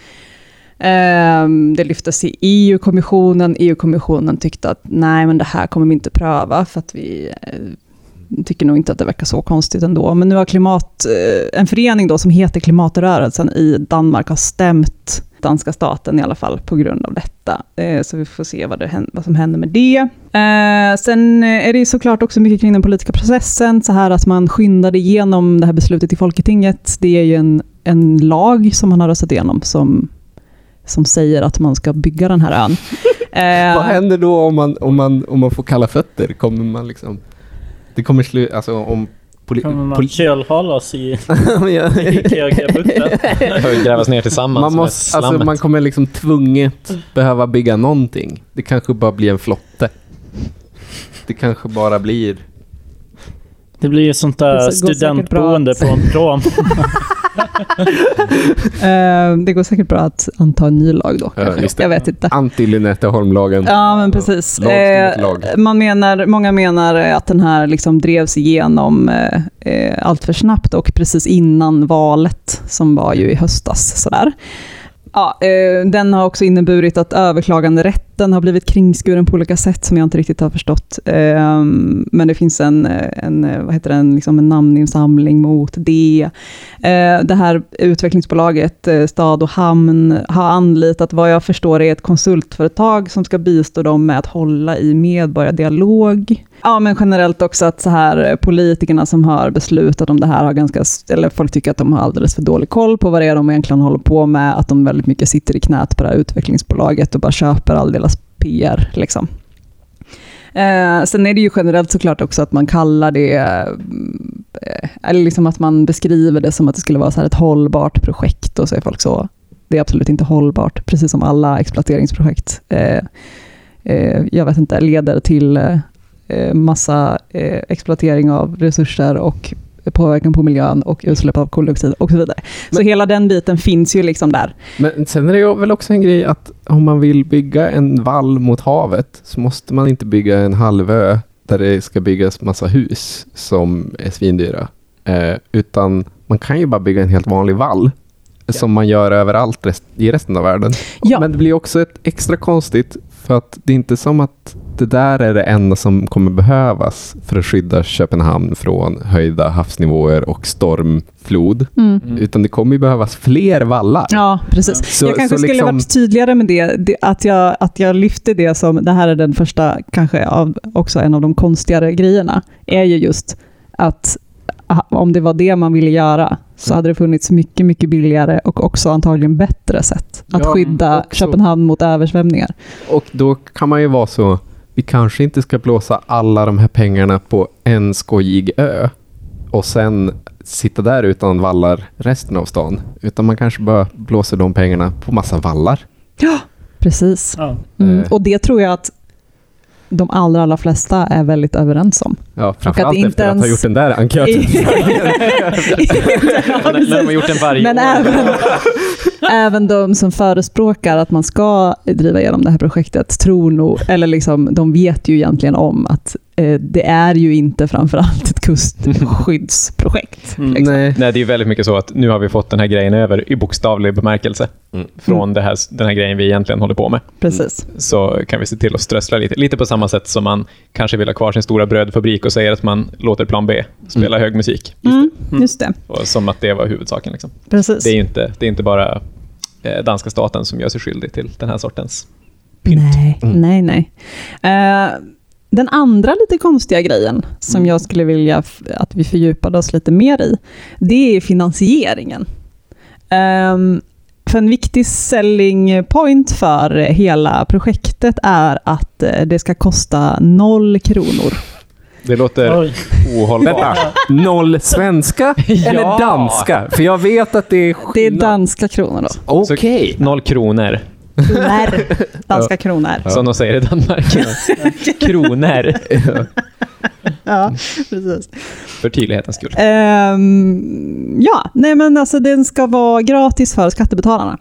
Eh, det lyftes i EU-kommissionen. EU-kommissionen tyckte att nej, men det här kommer vi inte pröva för att vi eh, tycker nog inte att det verkar så konstigt ändå. Men nu har klimat, eh, en förening då som heter Klimatrörelsen i Danmark har stämt danska staten i alla fall på grund av detta. Eh, Så vi får se vad, det, vad som händer med det. Eh, Sen är det såklart också mycket kring den politiska processen, så här att man skyndade igenom det här beslutet i Folketinget. Det är ju en, en lag som man har röstat igenom som, som säger att man ska bygga den här ön. (laughs) Eh, Vad händer då om man, om, man, om man får kalla fötter? Kommer man liksom... Det kommer slut... Alltså om... Poli, Kommer man poli, kölhalas (laughs) (laughs) i, Ja. i Kögebukten? Behöver grävas ner tillsammans man, måste, alltså, man kommer liksom tvunget behöva bygga någonting. Det kanske bara blir en flotte. Det kanske bara blir... Det blir ju sånt där studentboende på en prom. (laughs) (laughs) eh, det går säkert bra att anta en ny lag då. Ja. Jag vet inte. Anti-Lynetteholmlagen. Ja, men precis. Eh, man menar, många menar att den här liksom drevs igenom eh, eh, allt för snabbt och precis innan valet, som var ju i höstas. Sådär. Ja, eh, den har också inneburit att den har blivit kringskuren på olika sätt som jag inte riktigt har förstått. Eh, men det finns en, en, vad heter den, liksom en namninsamling mot det. Eh, det här utvecklingsbolaget eh, Stad och Hamn har anlitat vad jag förstår är ett konsultföretag som ska bistå dem med att hålla i medborgardialog. Ja, men generellt också att så här eh, politikerna som har beslutat om det här har ganska, eller folk tycker att de har alldeles för dålig koll på vad det är de egentligen håller på med, att de väldigt mycket sitter i knät på det här utvecklingsbolaget och bara köper all deras PR. Liksom. Eh, sen är det ju generellt såklart också att man kallar det, eh, eller liksom att man beskriver det som att det skulle vara så här ett hållbart projekt och så är folk så, det är absolut inte hållbart, precis som alla exploateringsprojekt. Eh, eh, jag vet inte, leder till eh, massa eh, exploatering av resurser och påverkan på miljön och utsläpp av koldioxid och så vidare. så Men- hela den biten finns ju liksom där. Men sen är det väl också en grej att om man vill bygga en vall mot havet så måste man inte bygga en halvö där det ska byggas massa hus som är svindyra. Eh, utan man kan ju bara bygga en helt vanlig vall som man gör överallt rest, i resten av världen. Ja. Men det blir också ett extra konstigt för att det är inte som att det där är det enda som kommer behövas för att skydda Köpenhamn från höjda havsnivåer och stormflod. Utan det kommer ju behövas fler vallar. Ja, precis. Så- jag kanske så skulle liksom- varit tydligare med det, det, att, jag, att jag lyfte det som, det här är den första, kanske av, också en av de konstigare grejerna, är ju just att om det var det man ville göra, så hade det funnits mycket, mycket billigare och också antagligen bättre sätt att Ja, skydda också. Köpenhamn mot översvämningar. Och då kan man ju vara så, vi kanske inte ska blåsa alla de här pengarna på en skojig ö och sen sitta där utan vallar resten av stan. Utan man kanske bara blåser de pengarna på massa vallar. Ja, precis. Ja. Mm. Eh. Och det tror jag att de allra, allra flesta är väldigt överens om. Ja, framförallt inte efter att ha gjort den där enkäten. (laughs) Ja, (laughs) När de har gjort den varje Men år. även, (laughs) även de som förespråkar att man ska driva igenom det här projektet tror nog, eller liksom, de vet ju egentligen om att det är ju inte framförallt ett kustskyddsprojekt. Mm. liksom. Nej. Nej, det är ju väldigt mycket så att nu har vi fått den här grejen över i bokstavlig bemärkelse. Mm. Från det här, den här grejen vi egentligen håller på med. Precis. Så kan vi se till att strössla lite. Lite på samma sätt som man kanske vill ha kvar sin stora brödfabrik och säger att man låter plan B spela hög musik. Mm, just det, Och som att det var huvudsaken. Liksom. precis. Det är ju inte, det är inte bara eh, danska staten som gör sig skyldig till den här sortens Nej, Mm. nej, nej. Eh, den andra lite konstiga grejen som jag skulle vilja att vi fördjupade oss lite mer i, det är finansieringen. Ehm, för en viktig selling point för hela projektet är att eh, det ska kosta noll kronor. Det låter Oj. ohållbart. Vänta, noll svenska eller danska? För jag vet att det är Det är danska kronor då. Okej. Noll kronor, Kronor. (laughs) Danska kronor. som de säger i Danmark. (laughs) kronor, Ja, precis. för tydlighetens skull. Ehm, ja, nej men alltså den ska vara gratis för skattebetalarna.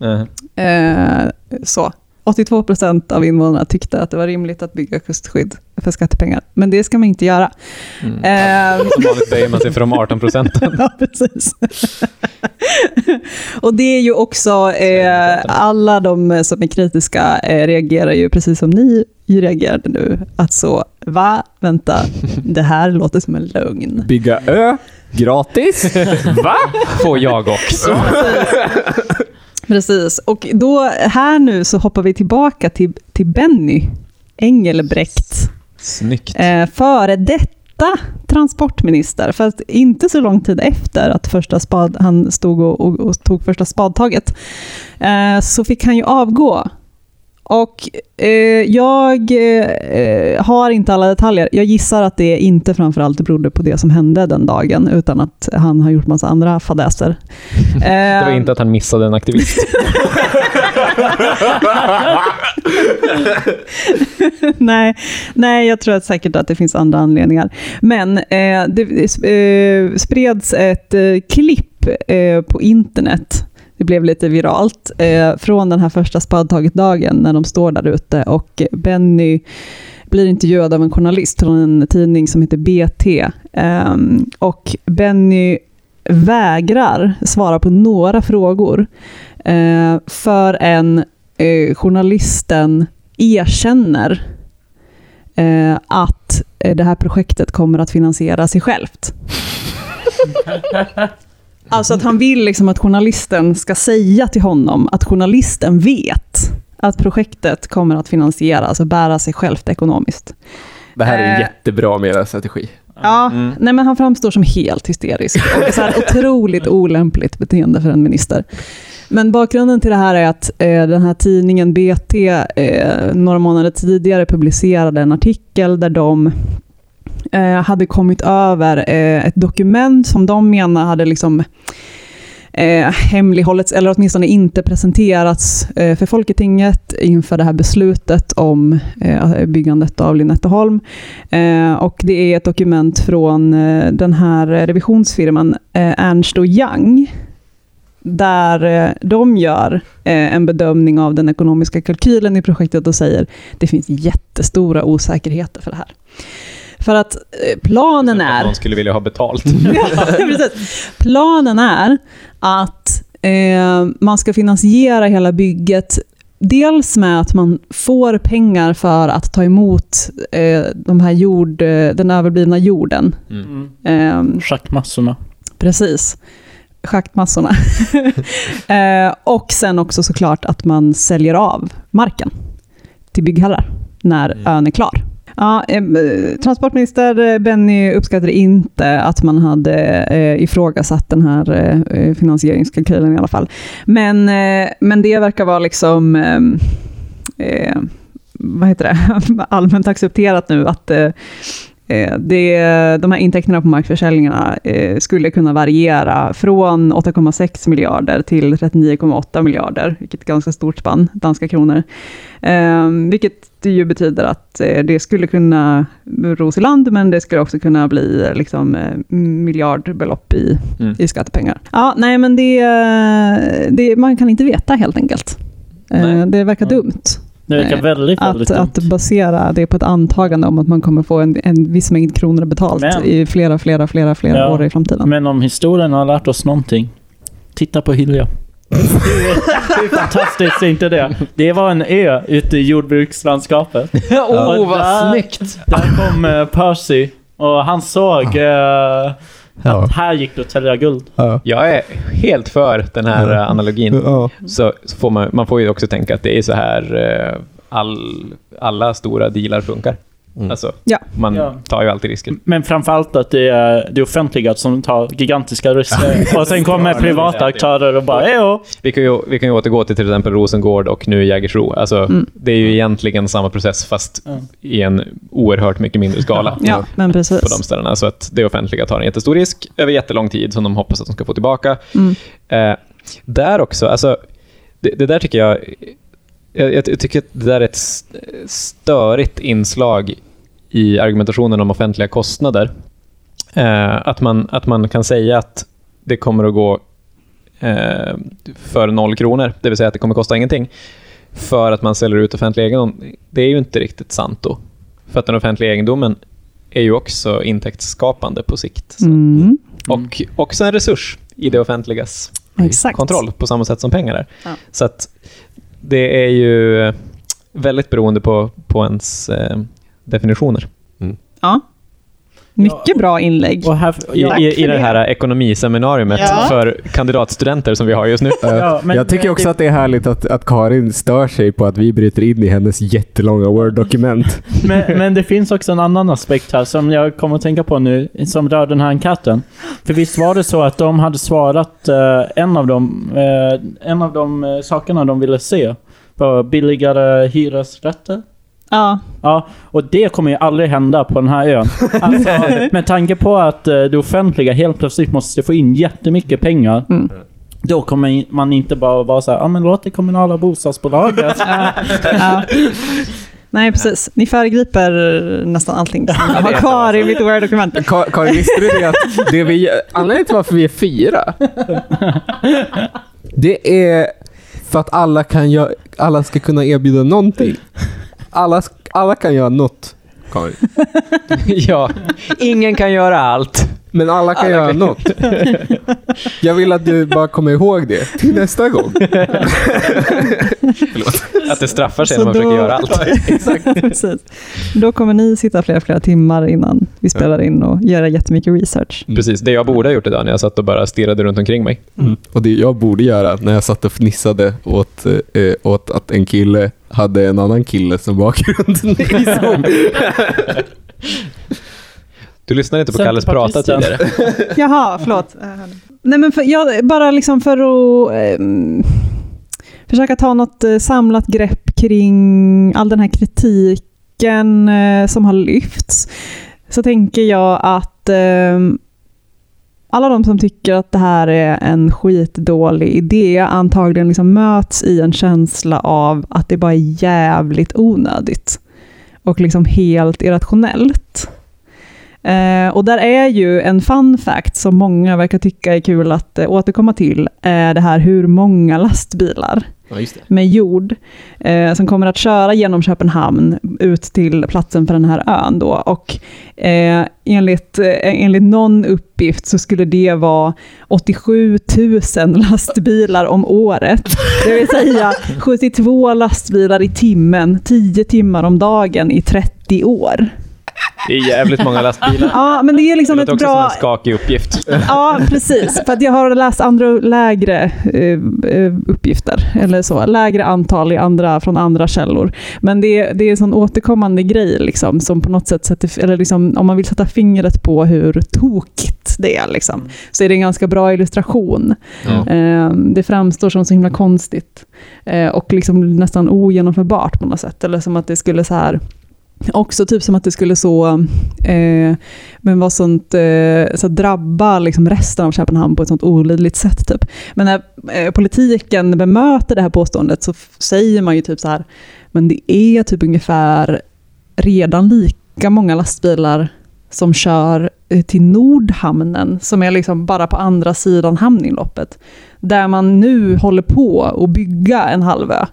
Eh, Eh, så. 82 procent av invånarna tyckte att det var rimligt att bygga kustskydd för skattepengar. Men det ska man inte göra. Mm. Eh, Som vanligt böjer man sig för de 18 procenten. (laughs) ja, precis. Och det är ju också, eh, alla de som är kritiska eh, reagerar ju precis som ni reagerade nu. Att så, va? Vänta, det här låter som en lögn. Bygga ö, gratis. (laughs) Va? Får jag också. Precis, och då här nu så hoppar vi tillbaka till, till Benny Engelbrekt. Snyggt. eh, före detta transportminister. För att inte så lång tid efter att första spad, han stod och, och, och tog första spadtaget, eh, så fick han ju avgå. Och eh, jag eh, har inte alla detaljer. Jag gissar att det inte framförallt berodde på det som hände den dagen, utan att han har gjort massa andra fadäser. (laughs) Det var inte att han missade en aktivist. (laughs) nej, nej, jag tror att säkert att det finns andra anledningar. Men eh, det eh, spreds ett eh, klipp eh, på internet, det blev lite viralt, eh, från den här första spadtaget-dagen när de står där ute och Benny blir intervjuad av en journalist från en tidning som heter BT. Ehm, och Benny vägrar svara på några frågor eh, förrän eh, journalisten erkänner eh, att eh, det här projektet kommer att finansiera sig självt. (laughs) Alltså att han vill liksom att journalisten ska säga till honom att journalisten vet att projektet kommer att finansieras och bära sig självt ekonomiskt. Det här är en Eh. jättebra medierstrategi. Ja, Mm. nej men han framstår som helt hysterisk. Och så här otroligt (laughs) olämpligt beteende för en minister. Men bakgrunden till det här är att eh, den här tidningen BT eh, några månader tidigare publicerade en artikel där de eh, hade kommit över eh, ett dokument som de menar hade liksom eh, hemlighållits, eller åtminstone inte presenterats eh, för Folketinget inför det här beslutet om eh, byggandet av Lynetteholm. Eh, och det är ett dokument från eh, den här revisionsfirman eh, Ernst Young, där eh, de gör eh, en bedömning av den ekonomiska kalkylen i projektet och säger det finns jättestora osäkerheter för det här. För att eh, planen Att är... någon skulle vilja ha betalt. (laughs) Ja, precis. Planen är att eh, man ska finansiera hela bygget Dels med att man får pengar för att ta emot eh, de här jord, eh, den överblivna jorden. Mm. Mm. Eh, Schackmassorna. Precis. Schaktmassorna. (laughs) eh, och sen också såklart att man säljer av marken till bygghallar när Mm. ön är klar. Ja, eh, transportminister eh, Benny uppskattade inte att man hade eh, ifrågasatt den här eh, eh, finansieringskalkylen i alla fall. Men, eh, men det verkar vara liksom eh, eh, vad heter det? (laughs) allmänt accepterat nu att eh, det, de här intäkterna på markförsäljningarna eh, skulle kunna variera från 8,6 miljarder till 39,8 miljarder, vilket är ett ganska stort spann, danska kronor. Eh, vilket ju betyder att eh, det skulle kunna ros i land, men det skulle också kunna bli liksom, eh, miljardbelopp i, Mm. i skattepengar. Ja, nej, men det, det, man kan inte veta helt enkelt. Eh, Nej. Det verkar Nej. dumt. Det verkar väldigt, väldigt Att, att basera det på ett antagande om att man kommer få en, en viss mängd kronor betalt Men- i flera, flera, flera, flera Ja. år i framtiden. Men om historien har lärt oss någonting. Titta på Hylja. (laughs) Hur fantastiskt är inte det? Det var en ö ute i jordbrukslandskapet. (laughs) Åh, Och vad där- snyggt! Där kom eh, Percy och han såg att här gick det att tälja guld. Ja. Jag är helt för den här Ja. eh, analogin. Ja. Så, så får man, man får ju också tänka att det är så här eh, all, alla stora dealar funkar. Mm. Alltså, Ja. man Ja. tar ju alltid risker. Men framförallt att det är det offentliga som tar gigantiska risker. Och sen kommer privata aktörer och bara jo. Vi kan, ju, vi kan ju återgå till till exempel Rosengård och nu Jägersro. Alltså, Mm. Det är ju egentligen samma process fast Ja. i en oerhört mycket mindre skala. Ja, men på de precis. ställena. Så att det offentliga tar en jättestor risk över jättelång tid som de hoppas att de ska få tillbaka. Mm. Eh, där också, alltså, det, det där tycker jag, jag, jag tycker att det där är ett st- störigt inslag i argumentationen om offentliga kostnader. Eh, att, man, att man kan säga att det kommer att gå eh, för noll kronor, det vill säga att det kommer kosta ingenting, för att man säljer ut offentlig egendom. Det är ju inte riktigt sant då. För att den offentliga egendomen är ju också intäktsskapande på sikt. Mm. Och också en resurs i det offentligas Exakt. kontroll, på samma sätt som pengar är. Ja. Så att det är ju väldigt beroende på, på ens eh, definitioner. Ja. Mycket bra inlägg. Och här, I, i, i det här ekonomiseminariumet Ja. för kandidatstudenter som vi har just nu. (laughs) Ja, men- jag tycker också det- att det är härligt att, att Karin stör sig på att vi bryter in i hennes jättelånga Word-dokument. (laughs) Men, men det finns också en annan aspekt här som jag kommer att tänka på nu, som rör den här enkäten. För visst var det så att de hade svarat eh, en av de, eh, en av de eh, sakerna de ville se var billigare hyresrätter? Ja, Ja, och det kommer ju aldrig hända på den här ön. (laughs) Alltså, med tanke på att eh, det offentliga helt plötsligt måste få in jättemycket pengar. Mm. Då kommer man inte bara vara så här, ja men låt det kommunala bostadsbolaget. (laughs) ja. Nej, precis. Ni föregriper nästan allting som jag har kvar i mitt Word-dokument. Ka- Karin, visste du det att det vi, anledningen till varför vi är fyra, (laughs) det är för att alla, kan alla ska kunna erbjuda någonting. Alla, alla kan göra något, Karin. (laughs) ja, ingen kan göra allt. Men alla kan Alla göra kan- något. (laughs) Jag vill att du bara kommer ihåg det till nästa gång. (laughs) Att det straffar sig Så när man då- försöker göra allt. Exakt. Precis. Då kommer ni sitta flera, flera timmar innan vi spelar in och göra jättemycket research. Precis, det jag borde ha gjort idag när jag satt och bara stirrade runt omkring mig. Och det jag borde göra när jag satt och fnissade åt, eh, åt att en kille hade en annan kille som bakgrund i. (laughs) Du lyssnade inte på Kalles prata tidigare. (laughs) Jaha, förlåt. Eh, Nej, men för, jag, bara liksom för att ehm, försöka ta något eh, samlat grepp kring all den här kritiken eh, som har lyfts, så tänker jag att ehm, alla de som tycker att det här är en skitdålig idé antagligen liksom möts i en känsla av att det bara är jävligt onödigt och liksom helt irrationellt. Eh, och där är ju en fun fact som många verkar tycka är kul att eh, återkomma till, är det här hur många lastbilar Ja, just det. med jord eh, som kommer att köra genom Köpenhamn ut till platsen för den här ön. Då. Och eh, enligt, eh, enligt någon uppgift så skulle det vara 87 000 (laughs) lastbilar om året. Det vill säga 72 lastbilar i timmen, 10 timmar om dagen i 30 år. Det är jävligt många lastbilar. Ja, men det är Det liksom låter ett också som bra... en skakig uppgift. Ja, precis. För att jag har läst andra lägre eh, eh, uppgifter, eller så. Lägre antal i andra, från andra källor. Men det, det är en sån återkommande grej, liksom, som på något sätt sätter, eller liksom, om man vill sätta fingret på hur tokigt det är, liksom, så är det en ganska bra illustration. Ja. Eh, det framstår som så himla konstigt eh, och liksom nästan ogenomförbart på något sätt. Eller som att det skulle så här Också typ som att det skulle så, eh, men vara sånt, eh, så drabba liksom resten av Köpenhamn på ett sånt olidligt sätt. Typ. Men när eh, politiken bemöter det här påståendet så säger man ju typ så här, men det är typ ungefär redan lika många lastbilar som kör eh, till Nordhamnen, som är liksom bara på andra sidan hamninloppet, där man nu håller på att bygga en halvö.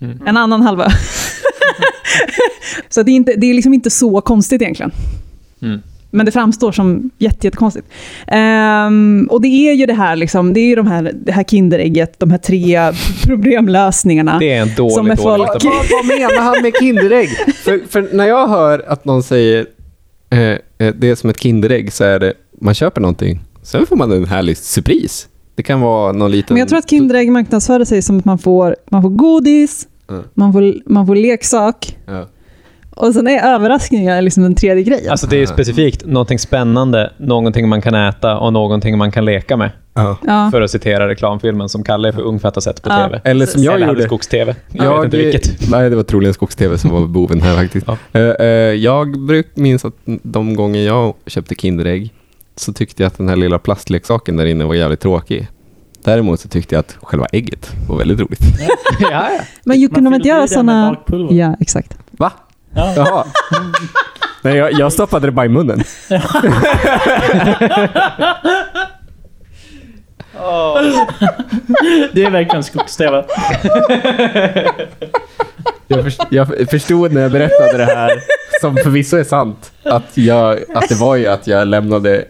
Mm. En annan halvö. (laughs) så det är, inte, det är liksom inte så konstigt egentligen. Mm. Men det framstår som jätte, jättekonstigt. Ehm, och det är ju det här, liksom, det är ju de här, det här Kinderägget, de här tre (laughs) problemlösningarna. Det är en dålig, Som är dålig folk-. Vad, vad menar han med Kinderägg? för, för när jag hör att någon säger eh, eh, det är som ett Kinderägg så är det, man köper någonting, sen får man en härlig surpris. Det kan vara någon liten... Men jag tror att Kinderägg marknadsförde sig som att man får, man får godis, Mm. man, får, man får leksak, Ja. och sen är överraskningar liksom den tredje grejen. Alltså det är specifikt någonting spännande, någonting man kan äta och någonting man kan leka med. Ja. För att citera reklamfilmen som Kalle är för ung för att ha sett på Ja. TV. Eller som jag Eller gjorde. skogs-TV. Jag Ja, vet inte det- vilket. Nej, det var troligen Skogs-TV som var boven här faktiskt. Ja. Eh, eh, jag bruk, minns att de gånger jag köpte Kinderägg så tyckte jag att den här lilla plastleksaken där inne var jävligt tråkig. Däremot så tyckte jag att själva ägget var väldigt roligt. ja, (laughs) ja. Men ju Man kunde man inte göra sådana... Ja, exakt. Va? Ja. Jaha. Nej, jag, jag stoppade det bara i munnen. (laughs) Det är verkligen skogs-TV. Jag, först, jag förstod när jag berättade det här, som förvisso är sant, att, jag, att det var ju att jag lämnade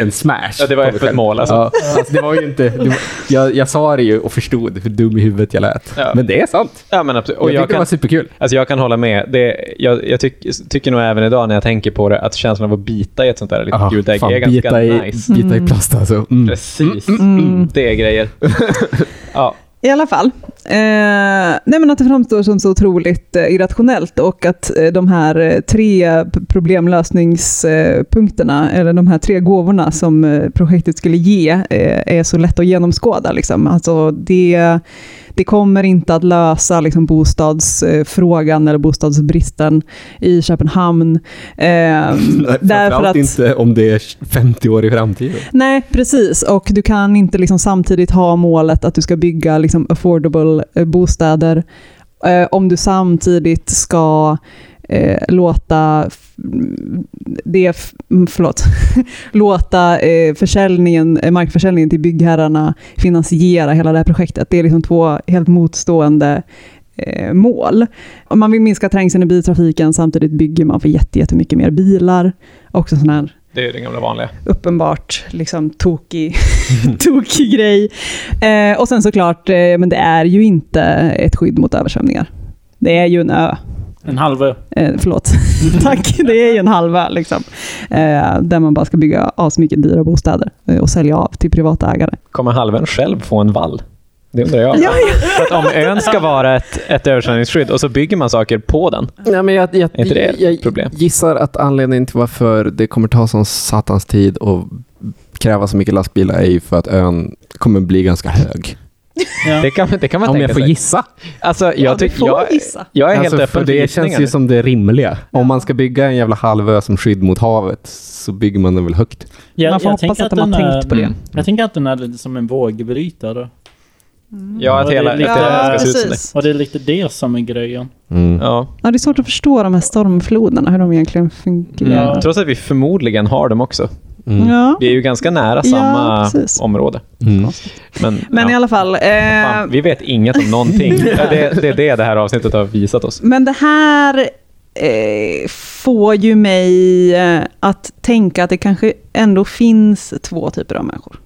en smash. Ja, det var öppet själv. mål, alltså. Ja, alltså det var ju inte... Det var, jag, jag sa det ju och förstod hur dum i huvudet jag lät. Ja. Men det är sant. ja men absolut. Och jag, jag, tyckte det kan, var superkul. alltså jag kan hålla med. Det, jag jag tyck, tycker nog även idag när jag tänker på det att känslan av att bita i ett sånt där litet Ja, gult ägg fan, är ganska bita i, nice. Bita i plast alltså. Mm. Precis. Mm. Det är grejer. (laughs) ja. I alla fall. Eh, nej men att det framstår som så otroligt eh, irrationellt och att eh, de här eh, tre problemlösningspunkterna, eh, eller de här tre gåvorna som eh, projektet skulle ge, eh, är så lätt att genomskåda. Liksom. Alltså det, det kommer inte att lösa liksom, bostadsfrågan eller bostadsbristen i Köpenhamn. (laughs) Eh, därför att, inte om det är 50 år i framtiden. Nej, precis. Och du kan inte liksom samtidigt ha målet att du ska bygga liksom affordable eh, bostäder eh, om du samtidigt ska eh, låta det, mm, förlåt, (laughs) låta eh, försäljningen, eh, markförsäljningen till byggherrarna finansiera hela det här projektet. Det är liksom två helt motstående eh, mål. Om man vill minska trängseln i biltrafiken, samtidigt bygger man för jätte- jättemycket mer bilar. Också sån här Det är det gamla vanliga. uppenbart liksom tokig, (laughs) tokig grej. Eh, och sen såklart, eh, men det är ju inte ett skydd mot översvämningar. Det är ju en ö. En halv ö. Eh, förlåt. (laughs) Tack. Det är ju en halvö liksom. Eh, där man bara ska bygga asmycket dyra bostäder eh, och sälja av till privata ägare. Kommer halvön själv få en vall? Det undrar jag. Ja, För att om ön ska vara ett, ett översvämningsskydd och så bygger man saker på den. Ja, men jag, jag, Är inte det ett jag problem? gissar att anledningen till varför det kommer ta sån satans tid och kräva så mycket lastbilar är ju för att ön kommer bli ganska hög. Ja. Det kan, det kan man Om tänka jag får sig. gissa. Alltså, jag, Ja, tyck, får jag, gissa. jag är helt Alltså, öppen för det känns ju som det rimliga. Om man ska bygga en jävla halvö som skydd mot havet så bygger man den väl högt. Jag, Man får jag hoppas tänker att de har är- tänkt på det. Mm. Jag tänker att den är lite som en vågbrytare. Ja, att Och det är hela, att lite- hela Ja, ska se ut. Och det är lite det som är grejen. Mm. Ja. Ja, det är svårt att förstå de här stormfloderna, hur de egentligen fungerar. Ja. Trots att vi förmodligen har dem också. Mm. Ja. Vi är ju ganska nära Ja, samma precis. område. Mm. Men, Men ja. i alla fall. Eh, Fan, vi vet inget om någonting. (laughs) Ja, det, det är det det här avsnittet har visat oss. Men det här eh, får ju mig eh, att tänka att det kanske ändå finns två typer av människor.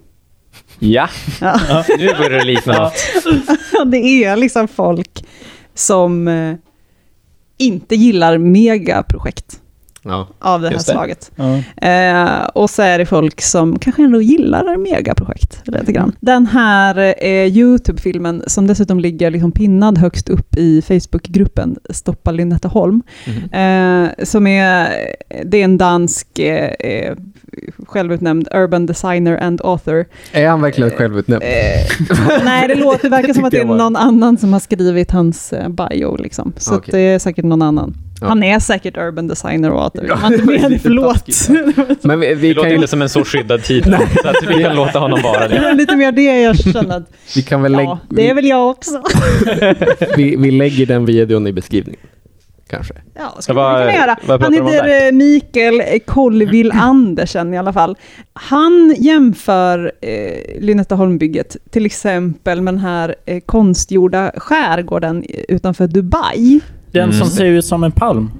Ja, Ja. nu börjar det likna något. (laughs) det är liksom folk som eh, inte gillar megaprojekt Ja. av det här det. slaget. Ja. Eh, och så är det folk som kanske ändå gillar megaprojekt lite grann. Den här eh, YouTube-filmen som dessutom ligger liksom pinnad högst upp i Facebookgruppen Stoppa Lynetteholm, Mhm. eh, som är, det är en dansk eh, eh, självutnämnd urban designer and author. Är han verkligen självutnämnd? Eh, nej, det låter, verkar som (laughs) att det är någon annan som har skrivit hans eh, bio. Liksom. Så Okej. att det är säkert någon annan. Han är säkert urban designer och allt. Ja, med det, förlåt. (laughs) Men vi, vi Det låter kan, inte som en så skyddad (laughs) titel, så att vi kan låta honom vara Det det. är lite mer det jag känner att, vi kan väl lägga... ja, det är väl jag också. (laughs) vi, vi lägger den videon i beskrivningen. Kanske. Ja, ska Vad- man kunna göra. Han heter eh, Mikael Kollvill Andersen i alla fall. Han jämför eh, Lynetteholmbygget till exempel med den här eh, konstgjorda skärgården utanför Dubai. Den Mm. som ser ut som en palm.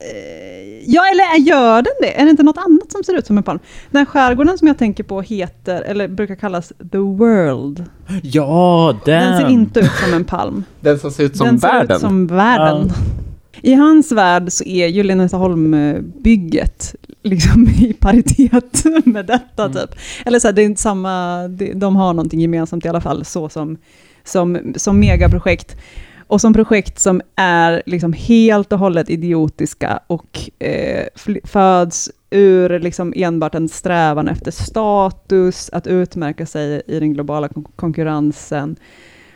Eh, Ja, eller gör den det? Är det inte något annat som ser ut som en palm? Den skärgården som jag tänker på heter, eller brukar kallas The World. Ja, den! Den ser inte ut som en palm. (laughs) Den som ser ut som den ser världen. ut som världen. I hans värld så är ju Lynetteholm-bygget liksom (laughs) i paritet med detta typ. Eller så här, det är inte samma, de har någonting gemensamt i alla fall, så som, som, som megaprojekt. Och som projekt som är liksom helt och hållet idiotiska och eh, föds ur liksom enbart en strävan efter status, att utmärka sig i den globala kon- konkurrensen.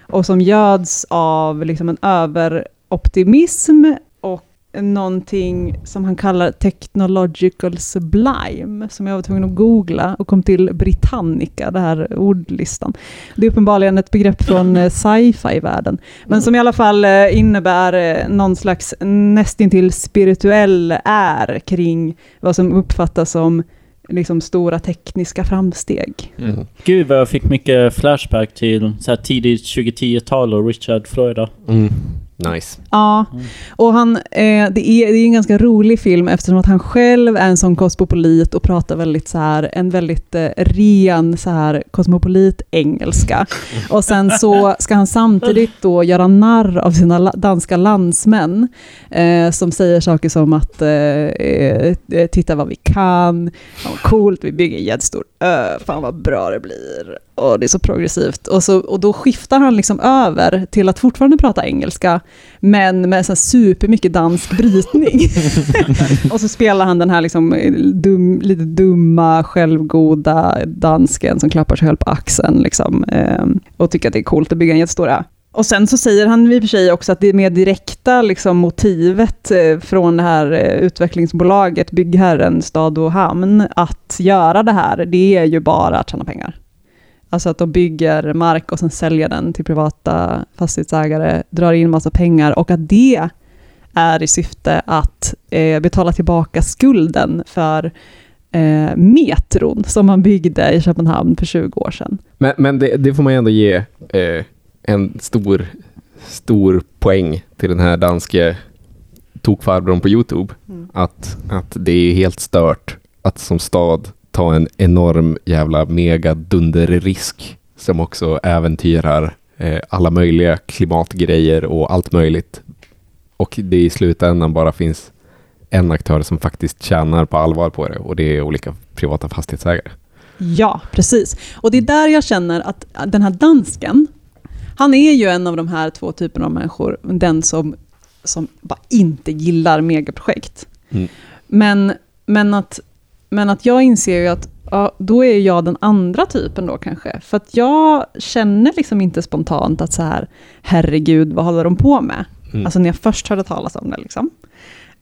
Och som göds av liksom en överoptimism någonting som han kallar technological sublime, som jag var tvungen att googla och kom till Britannica, det här ordlistan. Det är uppenbarligen ett begrepp från eh, sci-fi-världen, men som i alla fall eh, innebär eh, någon slags nästintill spirituell är kring vad som uppfattas som liksom stora tekniska framsteg. Mm. Gud vad jag fick mycket flashback till så här tidigt 2010-tal och Richard Florida. Mm. Nice. Ja, och han, eh, det, är, det är en ganska rolig film eftersom att han själv är en sån kosmopolit och pratar väldigt så här, en väldigt eh, ren så här kosmopolit engelska. Och sen så ska han samtidigt då göra narr av sina la- danska landsmän eh, som säger saker som att eh, eh titta vad vi kan, fan vad coolt, vi bygger en jättestor ö, fan vad bra det blir. Och det är så progressivt. Och, så, och då skiftar han liksom över till att fortfarande prata engelska, men med så supermycket dansk brytning. (laughs) och så spelar han den här liksom eh, dum, lite dumma, självgoda dansken som klappar sig själv på axeln liksom, eh, och tycker att det är coolt att bygga en jättestor ö. Och sen så säger han i och för sig också att det mer direkta liksom, motivet eh, från det här eh, utvecklingsbolaget, byggherren Stad och Hamn, att göra det här, det är ju bara att tjäna pengar. Alltså att de bygger mark och sen säljer den till privata fastighetsägare, drar in massa pengar och att det är i syfte att eh, betala tillbaka skulden för eh, metron som man byggde i Köpenhamn för 20 år sedan. Men, men det, det får man ju ändå ge eh, en stor, stor poäng till den här danske tokfarbrorn på Youtube. Mm. Att, att det är helt stört att som stad ta en enorm jävla mega dunderrisk som också äventyrar eh, alla möjliga klimatgrejer och allt möjligt. Och det i slutändan bara finns en aktör som faktiskt tjänar på allvar på det och det är olika privata fastighetsägare. Ja, precis. Och det är där jag känner att den här dansken, han är ju en av de här två typerna av människor, den som, som bara inte gillar megaprojekt. Mm. Men, men, att, men att jag inser ju att ja, då är jag den andra typen då kanske. För att jag känner liksom inte spontant att så här, herregud, vad håller de på med? Mm. Alltså när jag först hörde talas om det. Liksom.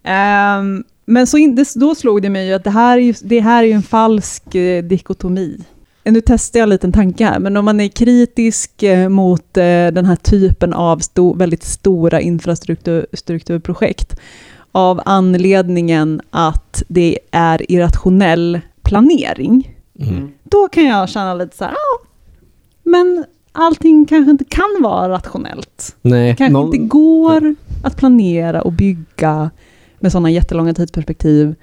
Ehm, men så in, då slog det mig ju att det här är ju, det här är en falsk eh, dikotomi. Nu testar jag en liten tanke här, men om man är kritisk eh, mot eh, den här typen av sto, väldigt stora infrastrukturprojekt av anledningen att det är irrationell planering, Mm. då kan jag känna lite så här, ja, men allting kanske inte kan vara rationellt. Nej, kanske någon- inte går att planera och bygga med sådana jättelånga tidsperspektiv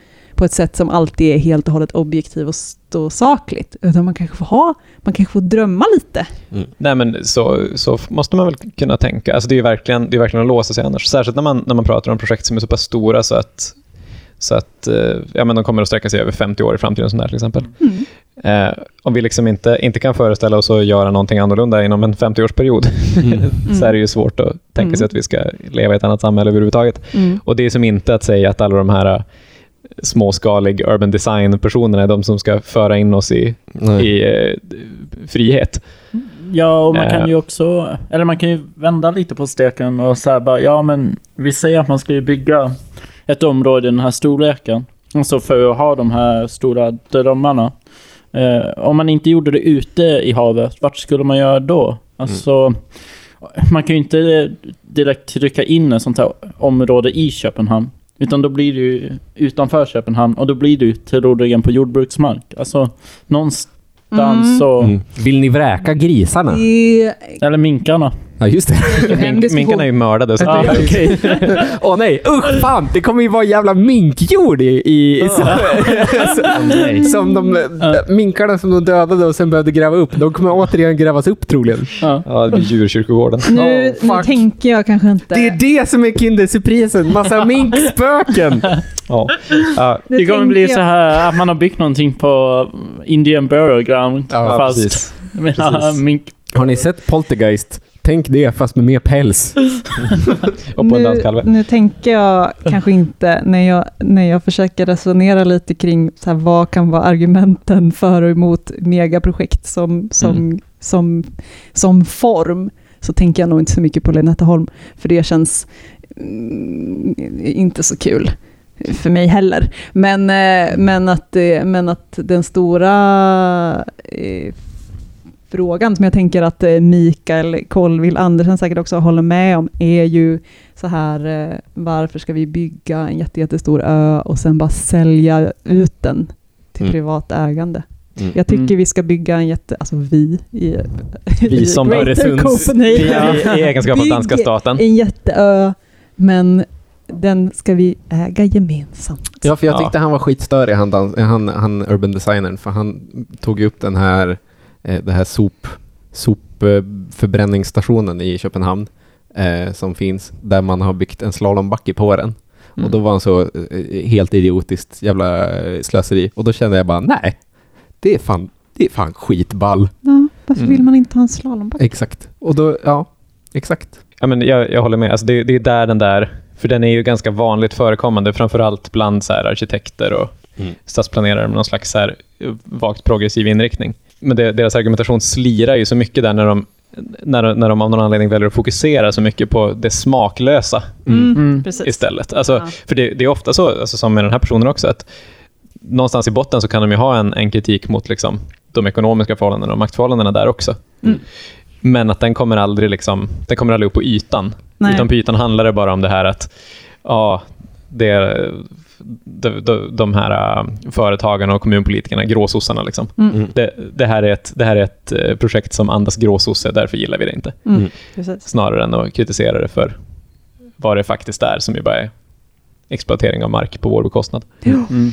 på ett sätt som alltid är helt och hållet objektivt och, sakligt. Utan man kanske får ha, man kanske får drömma lite. Nej, men så, så måste man väl kunna tänka. Alltså det är ju verkligen, det är verkligen att låsa sig annars. Särskilt när man, när man pratar om projekt som är så pass stora så att, så att eh, ja, men de kommer att sträcka sig över 50 år i framtiden. Sånt där, till exempel. Mm. Eh, om vi liksom inte, inte kan föreställa oss att göra någonting annorlunda inom en 50-årsperiod Mm. (laughs) så är det ju svårt att tänka Mm. sig att vi ska leva i ett annat samhälle överhuvudtaget. Och det är som inte att säga att alla de här småskalig urban design-personerna är de som ska föra in oss i, i eh, frihet. Ja, och man Eh. kan ju också, eller man kan ju vända lite på steken och säga bara, ja men vi säger att man ska ju bygga ett område i den här storleken. Alltså för att ha de här stora drömmarna. Eh, om man inte gjorde det ute i havet, vart skulle man göra då? Alltså, man kan ju inte direkt trycka in ett sånt här område i Köpenhamn. Utan då blir det ju utanför Köpenhamn och då blir det ju troligen på jordbruksmark. Alltså någonstans Mm. så... Mm. Vill ni vräka grisarna? Det Eller minkarna. Ja, just det. Mink, minkarna är ju mördade. Så Ja, det, okej. (laughs) Åh nej, usch fan! Det kommer ju vara jävla minkjord i... i som, som de minkarna som de dödade och sen behövde gräva upp. De kommer återigen grävas upp troligen. Ja. ja, det blir djurkyrkogården. Nu, Oh, nu tänker jag kanske inte... Det är det som är Kindersurprisen. Massa (laughs) minkspöken. Ja. Nu Det kommer bli så här att man har byggt någonting på Indian Burial Ground. Ja, fast precis. (laughs) med Precis. mink. Har ni sett Poltergeist? Tänk det, fast med mer päls. (laughs) och på en nu, danskalve. nu tänker jag kanske inte, när jag, när jag försöker resonera lite kring så här, vad kan vara argumenten för och emot megaprojekt som, som, Mm. som, som form, så tänker jag nog inte så mycket på Lynetteholm, för det känns mm, inte så kul för mig heller. Men, eh, men, att, det- men att den stora eh, frågan som jag tänker att eh, Mikael Colville Andersen säkert också håller med om är ju så här, eh, varför ska vi bygga en jätte, jättestor ö och sen bara sälja ut den till Mm. privat ägande? Mm. Jag tycker Mm. vi ska bygga en jätte, alltså vi i, Vi i som Öresunds-. I, I (laughs) egenskap av danska staten. En jätteö, men den ska vi äga gemensamt. Ja, för jag Ja. tyckte han var skitstörig, han, dans, han, han urban designern, för han tog upp den här, eh, det här sop, sopförbränningsstationen i Köpenhamn eh, som finns, där man har byggt en slalombacke på den. Mm. Och då var han så eh, helt idiotiskt jävla eh, slöseri. Och då kände jag bara, nej, det är fan, det är fan skitball. Ja, varför Mm. vill man inte ha en slalombacke? Exakt. Och då, ja, exakt. Ja, men jag, jag håller med. Alltså det, det är där den där... För den är ju ganska vanligt förekommande, framförallt bland så här arkitekter och Mm. stadsplanerare med någon slags så här eh, vagt progressiv inriktning. Men det, deras argumentation slirar ju så mycket där när de, när, när de av någon anledning väljer att fokusera så mycket på det smaklösa Mm. Precis. istället. Alltså, Ja. För det, det är ofta så, alltså, som med den här personen också, att någonstans i botten så kan de ju ha en, en kritik mot liksom, de ekonomiska förhållandena och maktförhållandena där också. Mm. Men att den kommer aldrig liksom, den kommer aldrig upp på ytan. Nej. Utan på ytan handlar det bara om det här att ja, det är de, de, de här äh, företagarna och kommunpolitikerna, gråsossarna. Liksom. Mm. Det, det, här är ett, det här är ett eh, projekt som andas gråsosse, därför gillar vi det inte. Mm. Mm. Snarare än att kritisera det för vad det faktiskt är, som ju bara är exploatering av mark på vår bekostnad. Mm.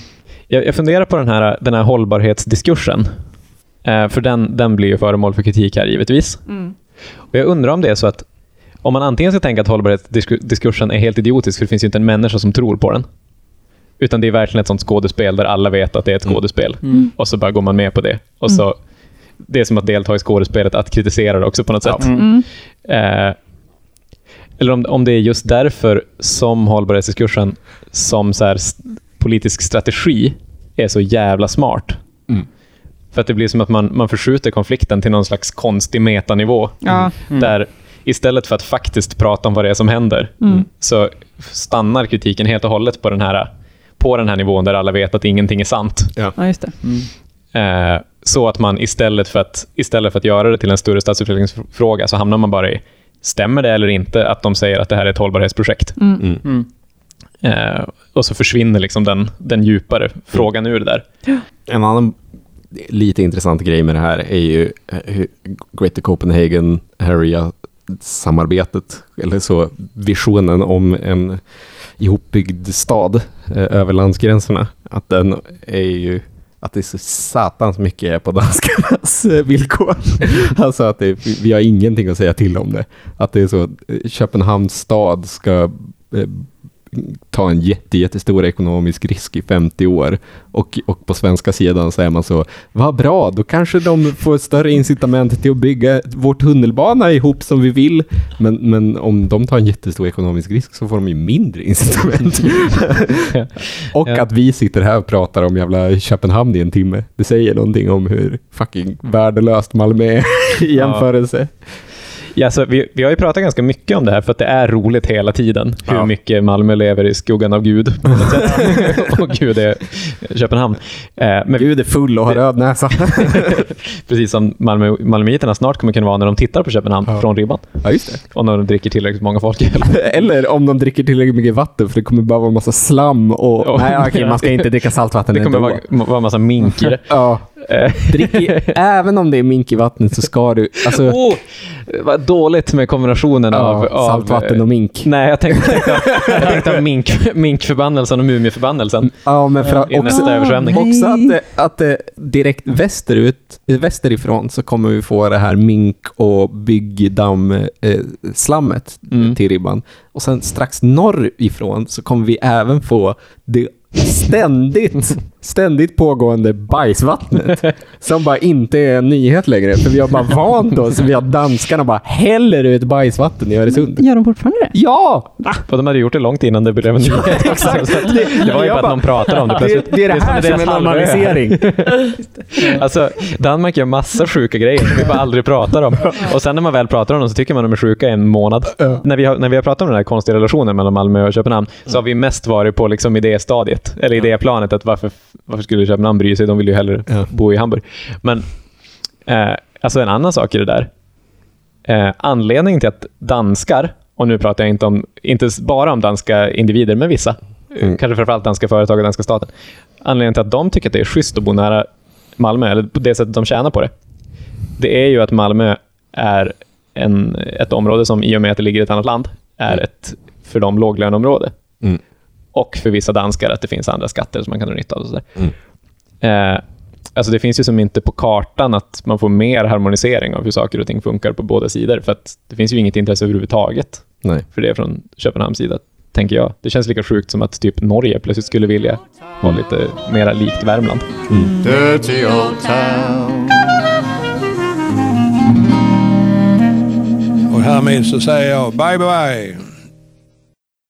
Jag, jag funderar på den här, den här hållbarhetsdiskursen. Eh, för den, den blir ju föremål för kritik här givetvis. Mm. Och jag undrar om det är så att om man antingen ska tänka att hållbarhetsdiskursen är helt idiotisk, för det finns ju inte en människa som tror på den. Utan det är verkligen ett sånt skådespel där alla vet att det är ett Mm. skådespel. Mm. Och så bara går man med på det. Och så, Det är som att delta i skådespelet, att kritisera det också på något sätt. Mm. Mm. Eh, eller om, om det är just därför som hållbarhetsdiskursen som så här, politisk strategi är så jävla smart. Mm. För att det blir som att man, man förskjuter konflikten till någon slags konstig metanivå. Mm. Där istället för att faktiskt prata om vad det är som händer, Mm. så stannar kritiken helt och hållet på den här, på den här nivån där alla vet att ingenting är sant. ja, just det. Mm. Eh, så att man istället för, att, istället för att göra det till en större stadsutvecklingsfråga så hamnar man bara i, stämmer det eller inte att de säger att det här är ett hållbarhetsprojekt? Mm. Mm. Mm. Eh, och så försvinner liksom den, den djupare frågan ur det där. En annan lite intressant grej med det här är ju Greater Copenhagen Area-samarbetet, eller så visionen om en ihopbyggd stad eh, över landsgränserna. Att den är ju att det är så satans mycket på danskarnas eh, villkor. (laughs) alltså att det, vi har ingenting att säga till om det. Att det är så, eh, Köpenhamns stad ska eh, ta en jätte, jättestor ekonomisk risk i 50 år. Och, och på svenska sidan så är man så, vad bra, då kanske de får större incitament till att bygga vår tunnelbana ihop som vi vill. Men, men om de tar en jättestor ekonomisk risk så får de ju mindre incitament. (laughs) och att vi sitter här och pratar om jävla Köpenhamn i en timme. Det säger någonting om hur fucking värdelöst Malmö är i jämförelse. Ja, alltså, vi, vi har ju pratat ganska mycket om det här för att det är roligt hela tiden. Hur Ja. mycket Malmö lever i skuggan av Gud. På något sätt. (laughs) och Gud är Köpenhamn. Eh, men Gud är full och har röd näsa. (laughs) precis som Malmö, Malmöiterna snart kommer kunna vara när de tittar på Köpenhamn Ja. från ribban. ja, just det. Och när de dricker tillräckligt många folk. (laughs) Eller om de dricker tillräckligt mycket vatten för det kommer bara vara en massa slam och... Ja. Nej, okej, man ska inte dricka saltvatten Det kommer vara, vara en massa mink i det. Ja, drick i, även om det är mink i vattnet så ska du... Alltså, oh, vad dåligt med kombinationen av, ja, av... saltvatten och mink. Nej, jag tänkte, jag tänkte av (laughs) mink, minkförbannelsen och mumieförbannelsen. Ja, men för att I nästa också, översvämning. också att, det, att direkt västerut, västerifrån så kommer vi få det här mink och byggdamm-slammet Mm. till ribban. Och sen strax norrifrån så kommer vi även få det ständigt, (laughs) ständigt pågående bajsvattnet. (laughs) Som bara inte är en nyhet längre. För vi har bara vant oss vid att danskarna bara häller ut bajsvatten i Öresund. Gör de fortfarande det? Ja! Och de hade gjort det långt innan det blev en (laughs) nyhet. exakt. Så att Det var ju bara att någon pratade om det Det, plötsligt. det är det som här som är normalisering. (laughs) Alltså, Danmark gör massa sjuka grejer som vi bara aldrig pratar om. Och sen när man väl pratar om dem så tycker man de är sjuka i en månad. När, vi har, när vi har pratat om den här konstiga relationen mellan Malmö och Köpenhamn så har vi mest varit på liksom idéstadiet, eller idéplanet, att varför, varför skulle Köpenhamn bry sig? De vill ju hellre Ja. bo i Hamburg. Men eh, alltså en annan sak i det där. Eh, anledningen till att danskar, och nu pratar jag inte, om, inte bara om danska individer, men vissa, Mm. kanske framförallt danska företag och danska staten, anledningen till att de tycker att det är schysst att bo nära Malmö, eller på det sättet de tjänar på det, det är ju att Malmö är en, ett område som i och med att det ligger i ett annat land, är ett för dem låglöneområde. Mm. Och för vissa danskar att det finns andra skatter som man kan dra nytta av. Och. Mm. Eh, alltså det finns ju som inte på kartan att man får mer harmonisering av hur saker och ting funkar på båda sidor, för att det finns ju inget intresse överhuvudtaget Nej. för det från Köpenhamns sida, tänker jag. Det känns lika sjukt som att typ Norge plötsligt skulle vilja vara lite mera likt Värmland. Dirty old town. Och härmed så säger jag bye bye.